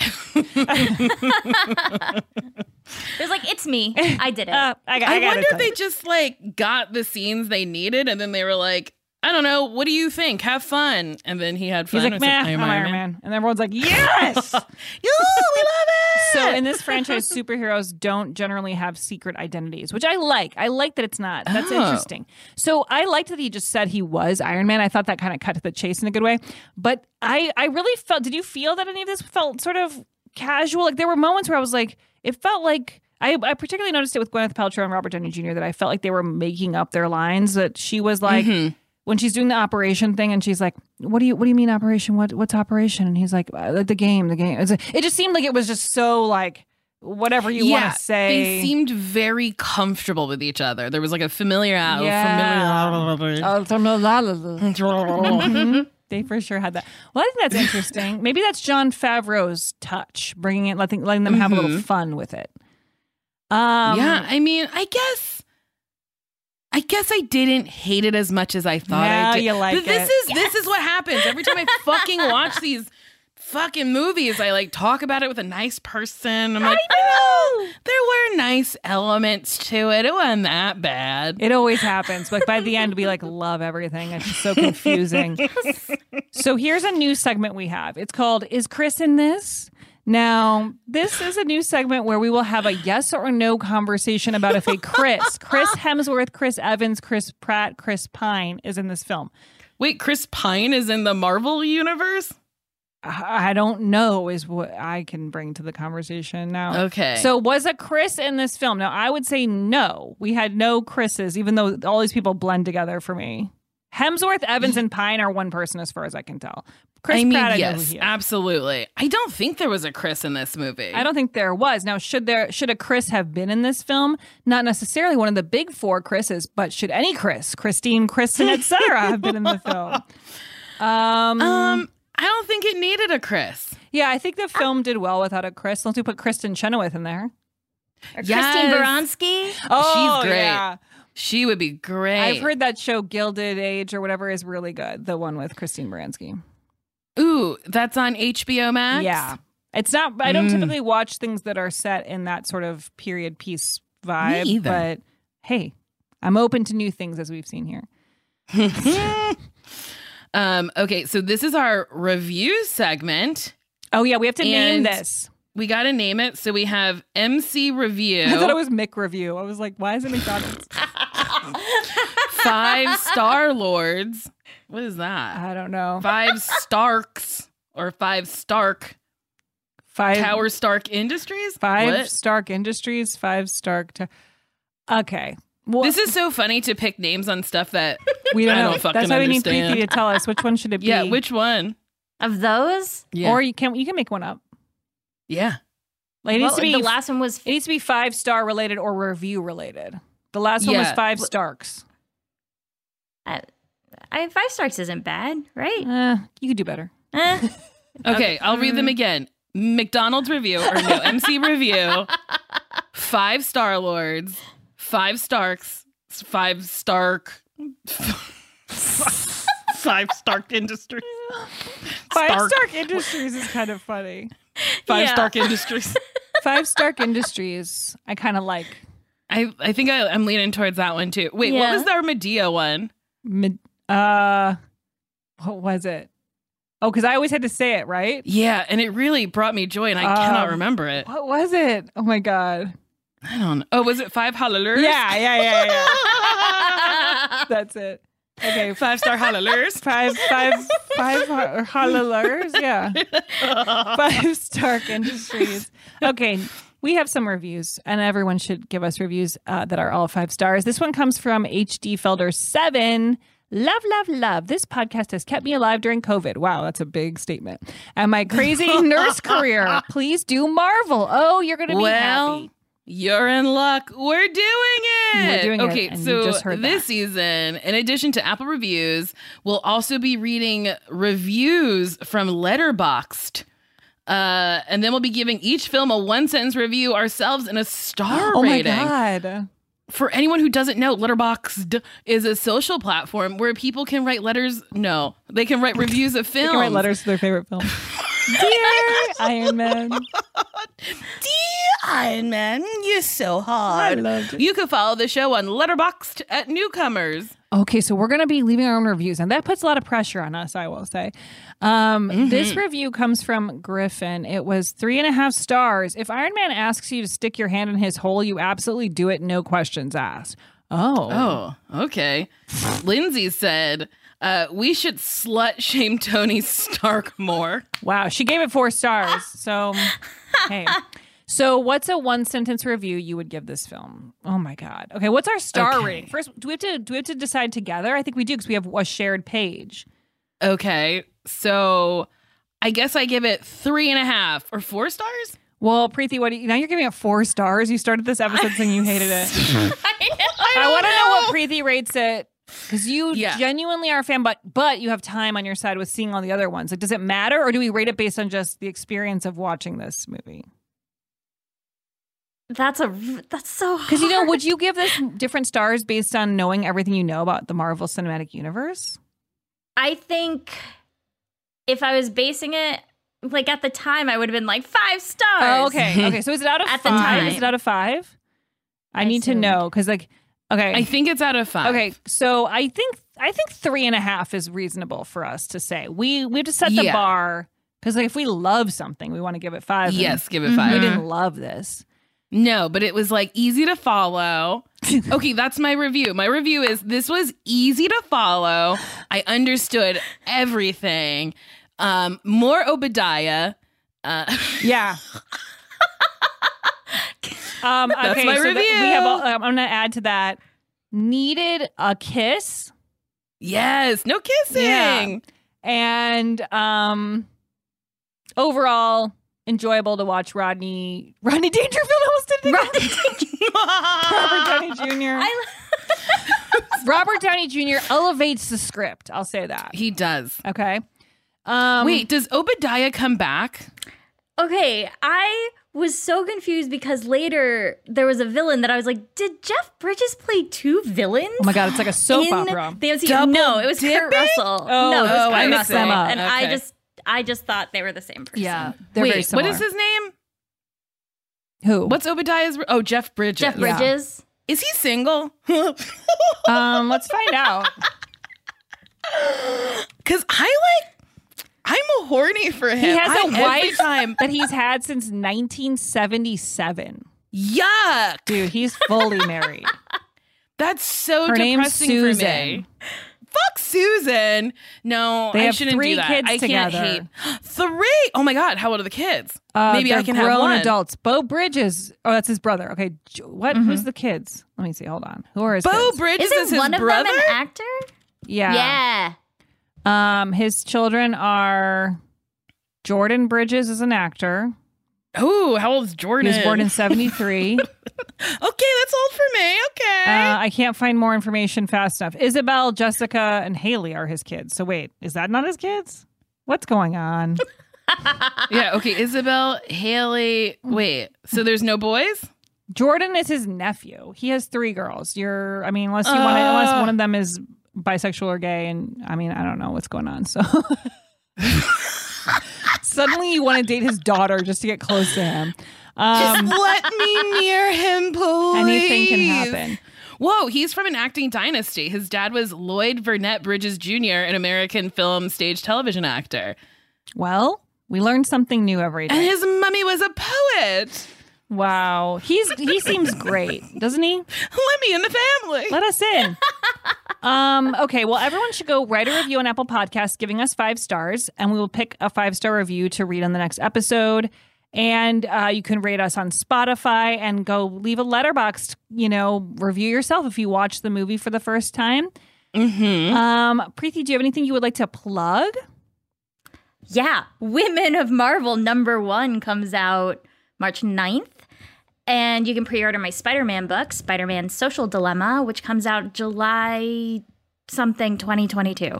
It was like, it's me. I did it. Uh, I, got, I, I, wonder if they just like got the scenes they needed and then they were like, I don't know, what do you think? Have fun. And then he had fun. He's like, said, I'm Iron Man. And everyone's like, yes! *laughs* Yo, we love it. So in this franchise, superheroes don't generally have secret identities, which I like. I like that it's not. That's Oh. interesting. So I liked that he just said he was Iron Man. I thought that kind of cut to the chase in a good way. But I, I really felt. Did you feel that any of this felt sort of casual? Like there were moments where I was like, it felt like. I, I particularly noticed it with Gwyneth Paltrow and Robert Downey Jr. that I felt like they were making up their lines. That she was like, Mhm. When she's doing the operation thing, and she's like, "What do you What do you mean operation? What What's operation?" And he's like, uh, "The game, the game." It just seemed like it was just so like whatever you yeah, want to say. They seemed very comfortable with each other. There was like a familiar, Yeah. familiar. Oh, *laughs* Mhm. They for sure had that. Well, I think that's interesting. Maybe that's Jon Favreau's touch, bringing it, letting, letting them have a little Mhm. fun with it. Um, yeah, I mean, I guess. I guess I didn't hate it as much as I thought Now I did. you like but this it. is this is what happens every time I *laughs* fucking watch these fucking movies. I like talk about it with a nice person. I'm like, know, oh, there were nice elements to it. It wasn't that bad. It always happens. Like by the end, we like love everything. It's just so confusing. *laughs* so here's a new segment we have. It's called "Is Chris in this?" Now, this is a new segment where we will have a yes or no conversation about if a Chris, Chris Hemsworth, Chris Evans, Chris Pratt, Chris Pine is in this film. Wait, Chris Pine is in the Marvel universe? I don't know is what I can bring to the conversation now. Okay. So was a Chris in this film? Now I would say no. We had no Chris's, even though all these people blend together for me. Hemsworth, Evans, and Pine are one person as far as I can tell. Chris I mean, Pratt, I know yes, who he is. absolutely. I don't think there was a Chris in this movie. I don't think there was. Now, should there should a Chris have been in this film? Not necessarily one of the big four Chris's, but should any Chris, Christine, Kristen, etc., have been in the *laughs* film? Um, Um, I don't think it needed a Chris. yeah, I think the film did well without a Chris. Let's put Kristen Chenoweth in there. Or Yes. Christine Baranski. Oh, She's great. yeah. She would be great. I've heard that show Gilded Age or whatever is really good. The one with Christine Baranski. Ooh, that's on HBO Max. Yeah. It's not I don't Mm. typically watch things that are set in that sort of period piece vibe, but hey, I'm open to new things as we've seen here. *laughs* Um. Okay. So this is our review segment. Oh yeah, we have to name this. We got to name it. So we have MC review. *laughs* I thought it was Mick review. I was like, why is it McDonald's? *laughs* five Star Lords. What is that? I don't know. Five Starks or five Stark Five Tower Stark Industries. Five What? Stark Industries, five Stark. To- okay. Well, This is so funny to pick names on stuff that we don't I know. don't fucking That's why we need understand. Preeti to tell us which one should it *laughs* be. Yeah, which one? Of those? Yeah. Or you can you can make one up. Yeah. Like it needs Well, to be the last one was It needs to be five star related or review related. The last one was five Starks. I, I five Starks isn't bad, right? Uh, you could do better. Eh. *laughs* Okay, I'll read them again. McDonald's review or no *laughs* MC review. Five Star Lords, five Starks, five Stark, *laughs* five Stark Industries. Five Stark. Stark Industries is kind of funny. Five Yeah. Stark Industries. Five Stark Industries, I kind of like. I I think I, I'm leaning towards that one too. Wait, what was the Armadillo one? Mid- uh, what was it? Oh, because I always had to say it right. Yeah, and it really brought me joy, and I cannot Um, remember it. What was it? Oh my god. I don't know. Oh, was it Five Hallelujahs? Yeah, yeah, yeah, yeah. *laughs* That's it. Okay, Five Star Hallelujahs. five, five, five ha- hallelujahs. Yeah, *laughs* five Stark Industries. Okay, we have some reviews, and everyone should give us reviews uh, that are all five stars. This one comes from HD Felder Seven. Love, love, love. This podcast has kept me alive during COVID. Wow, that's a big statement. And my crazy *laughs* nurse career. Please do Marvel. Oh, you're going to be well, happy. You're in luck. We're doing it. We're doing it, okay, you so this season, in addition to Apple reviews, we'll also be reading reviews from Letterboxd. Uh, and then we'll be giving each film a one sentence review ourselves and a star rating. Oh my god. For anyone who doesn't know, Letterboxd is a social platform where people can write letters. No, they can write *laughs* reviews of films. They can write letters to their favorite film. *laughs* Dear Iron Man. *laughs* Dear Iron Man, you're so hard. I loved it. You can follow the show on Letterboxd at Newcomers. Okay, so we're going to be leaving our own reviews, and that puts a lot of pressure on us, I will say. Um, This review comes from Griffin. It was three and a half stars. If Iron Man asks you to stick your hand in his hole, you absolutely do it, no questions asked. Oh. Oh, okay. Lindsay said, uh, we should slut shame Tony Stark more. Wow, she gave it four stars. So, hey. So, what's a one sentence review you would give this film? Oh my god. Okay, what's our star Okay. rating? First, do we have to do we have to decide together? I think we do because we have a shared page. Okay, so I guess I give it three and a half or four stars. Well, Preeti, what do you, now you're giving it four stars. You started this episode saying you hated it. *laughs* I want to know what Preeti rates it because you Yeah. genuinely are a fan, but but you have time on your side with seeing all the other ones. Like, does it matter, or do we rate it based on just the experience of watching this movie? That's a that's so. Because you know, would you give this different stars based on knowing everything you know about the Marvel Cinematic Universe? I think if I was basing it like at the time, I would have been like five stars. Oh, okay, okay. So is it out of *laughs* At the five? Is it out of five? I, I need to know because, like, okay, I think it's out of five. Okay, so I think I think three and a half is reasonable for us to say. We we have to set the Yeah. bar because like if we love something, we want to give it five. and Yes, give it five. We didn't love this. No, but it was like easy to follow. *laughs* okay, that's my review. My review is this was easy to follow. I understood everything. Um, more Obadiah. Uh, *laughs* Yeah. Um, *laughs* That's my so that- we review. have. A, um, I'm going to add to that. Needed a kiss. yes, no kissing. and um, overall enjoyable to watch. Rodney Rodney Dangerfield almost did it. again. *laughs* Robert Downey Jr. *laughs* Robert Downey Jr. elevates the script. I'll say that. He does. Okay. Um, Wait, does Obadiah come back? Okay, I was so confused because later there was a villain that I was like, did Jeff Bridges play two villains? Oh my god, it's like a soap opera. The MCU? No, it was Kurt? Russell. Oh, no, it was oh, Kurt I mixed them up. And I just, I just thought they were the same person. Yeah, they're Wait, very what similar. is his name? Who? What's Obadiah's? Oh, Jeff Bridges. Jeff Yeah. Bridges. Is he single? *laughs* Um, let's find out. *laughs* Because I like, I'm a horny for him. He has I- a every wife time. that he's had since 1977. Yuck! Dude, he's fully married. *laughs* That's so Her name's depressing for Susan. me. Fuck Susan. No, They I have shouldn't three do that. kids I can't together. hate *gasps* three. Oh my god, how old are the kids? Uh, Maybe I they're can grown have one. adults. Bo Bridges. Oh, that's his brother. Okay, J- what? Who's the kids? Let me see. Hold on. Who are his Bo kids? Bridges Isn't is his one brother. of them an actor? yeah. Yeah. Um, his children are Jordan Bridges is an actor. Oh, how old is Jordan? He was born in '73. uh, *laughs* Okay, that's old for me. Okay. I can't find more information fast enough. Isabel, Jessica, and Haley are his kids. So wait, is that not his kids? What's going on? *laughs* yeah, okay. Isabel, Haley. Wait, so there's no boys? Jordan is his nephew. He has three girls. You're, I mean, unless you want to, unless Uh. one of them is bisexual or gay, and I mean, I don't know what's going on. So *laughs* suddenly you want to date his daughter just to get close to him. Um, Just let me near him, please. *laughs* Anything can happen. Whoa, he's from an acting dynasty. His dad was Lloyd Burnett Bridges Jr., an American film, stage, television actor. well, we learn something new every day. And his mummy was a poet. Wow, he's he seems great, doesn't he? *laughs* Let me in the family. Let us in. Um, okay, well, everyone should go write a review on Apple Podcasts, giving us five stars, and we will pick a five star review to read on the next episode. And uh, you can rate us on Spotify and go leave a Letterboxd, you know, review yourself if you watch the movie for the first time. Mm-hmm. Um, Preeti, do you have anything you would like to plug? Yeah, Women of Marvel number one comes out March 9th. And you can pre order my Spider Man book, Spider Man Social Dilemma, which comes out July something 2022.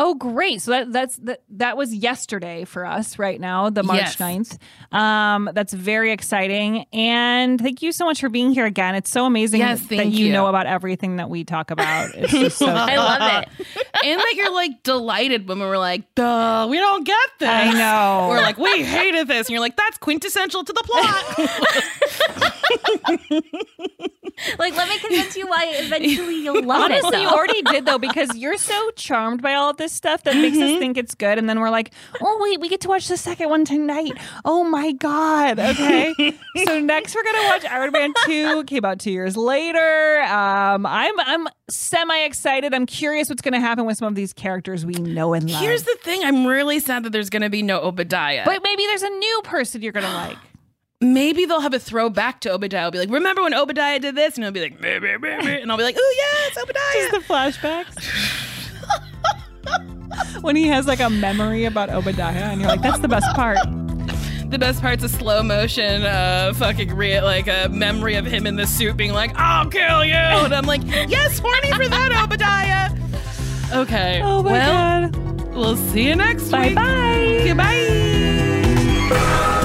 Oh, great! So that that's that that was yesterday for us. Right now, the March Yes. 9th. Um, that's very exciting, and thank you so much for being here again. It's so amazing Yes, that you, you. know about everything that we talk about. *laughs* It's just so I love it. and that you're like delighted when we were like, duh, we don't get this. I know. We're like, we hated this. And you're like, that's quintessential to the plot. *laughs* *laughs* *laughs* Like, let me convince you why eventually you'll *laughs* love Honestly, it. though. you already did though, because you're so charmed by all of this stuff that makes us think it's good, and then we're like, "Oh wait, we get to watch the second one tonight." Oh my god! Okay, *laughs* so next we're gonna watch Iron Man Two. Came out two years later. Um, I'm I'm semi excited. I'm curious what's gonna happen with some of these characters we know and love. Here's the thing I'm really sad that there's going to be no Obadiah. but maybe there's a new person you're gonna like. Maybe they'll have a throwback to Obadiah. I'll be like, remember when Obadiah did this? And he'll be like, "Meh, meh, meh, meh." and I'll be like, oh, yeah, it's Obadiah. Just the flashbacks. *laughs* when he has like a memory about Obadiah, and you're like, "That's the best part." *laughs* The best part's a slow motion, uh, fucking re- like a memory of him in the suit being like, I'll kill you. And I'm like, yes, horny for that, Obadiah. Okay. Oh my well, god. we'll see you next time. Bye week. bye. Goodbye.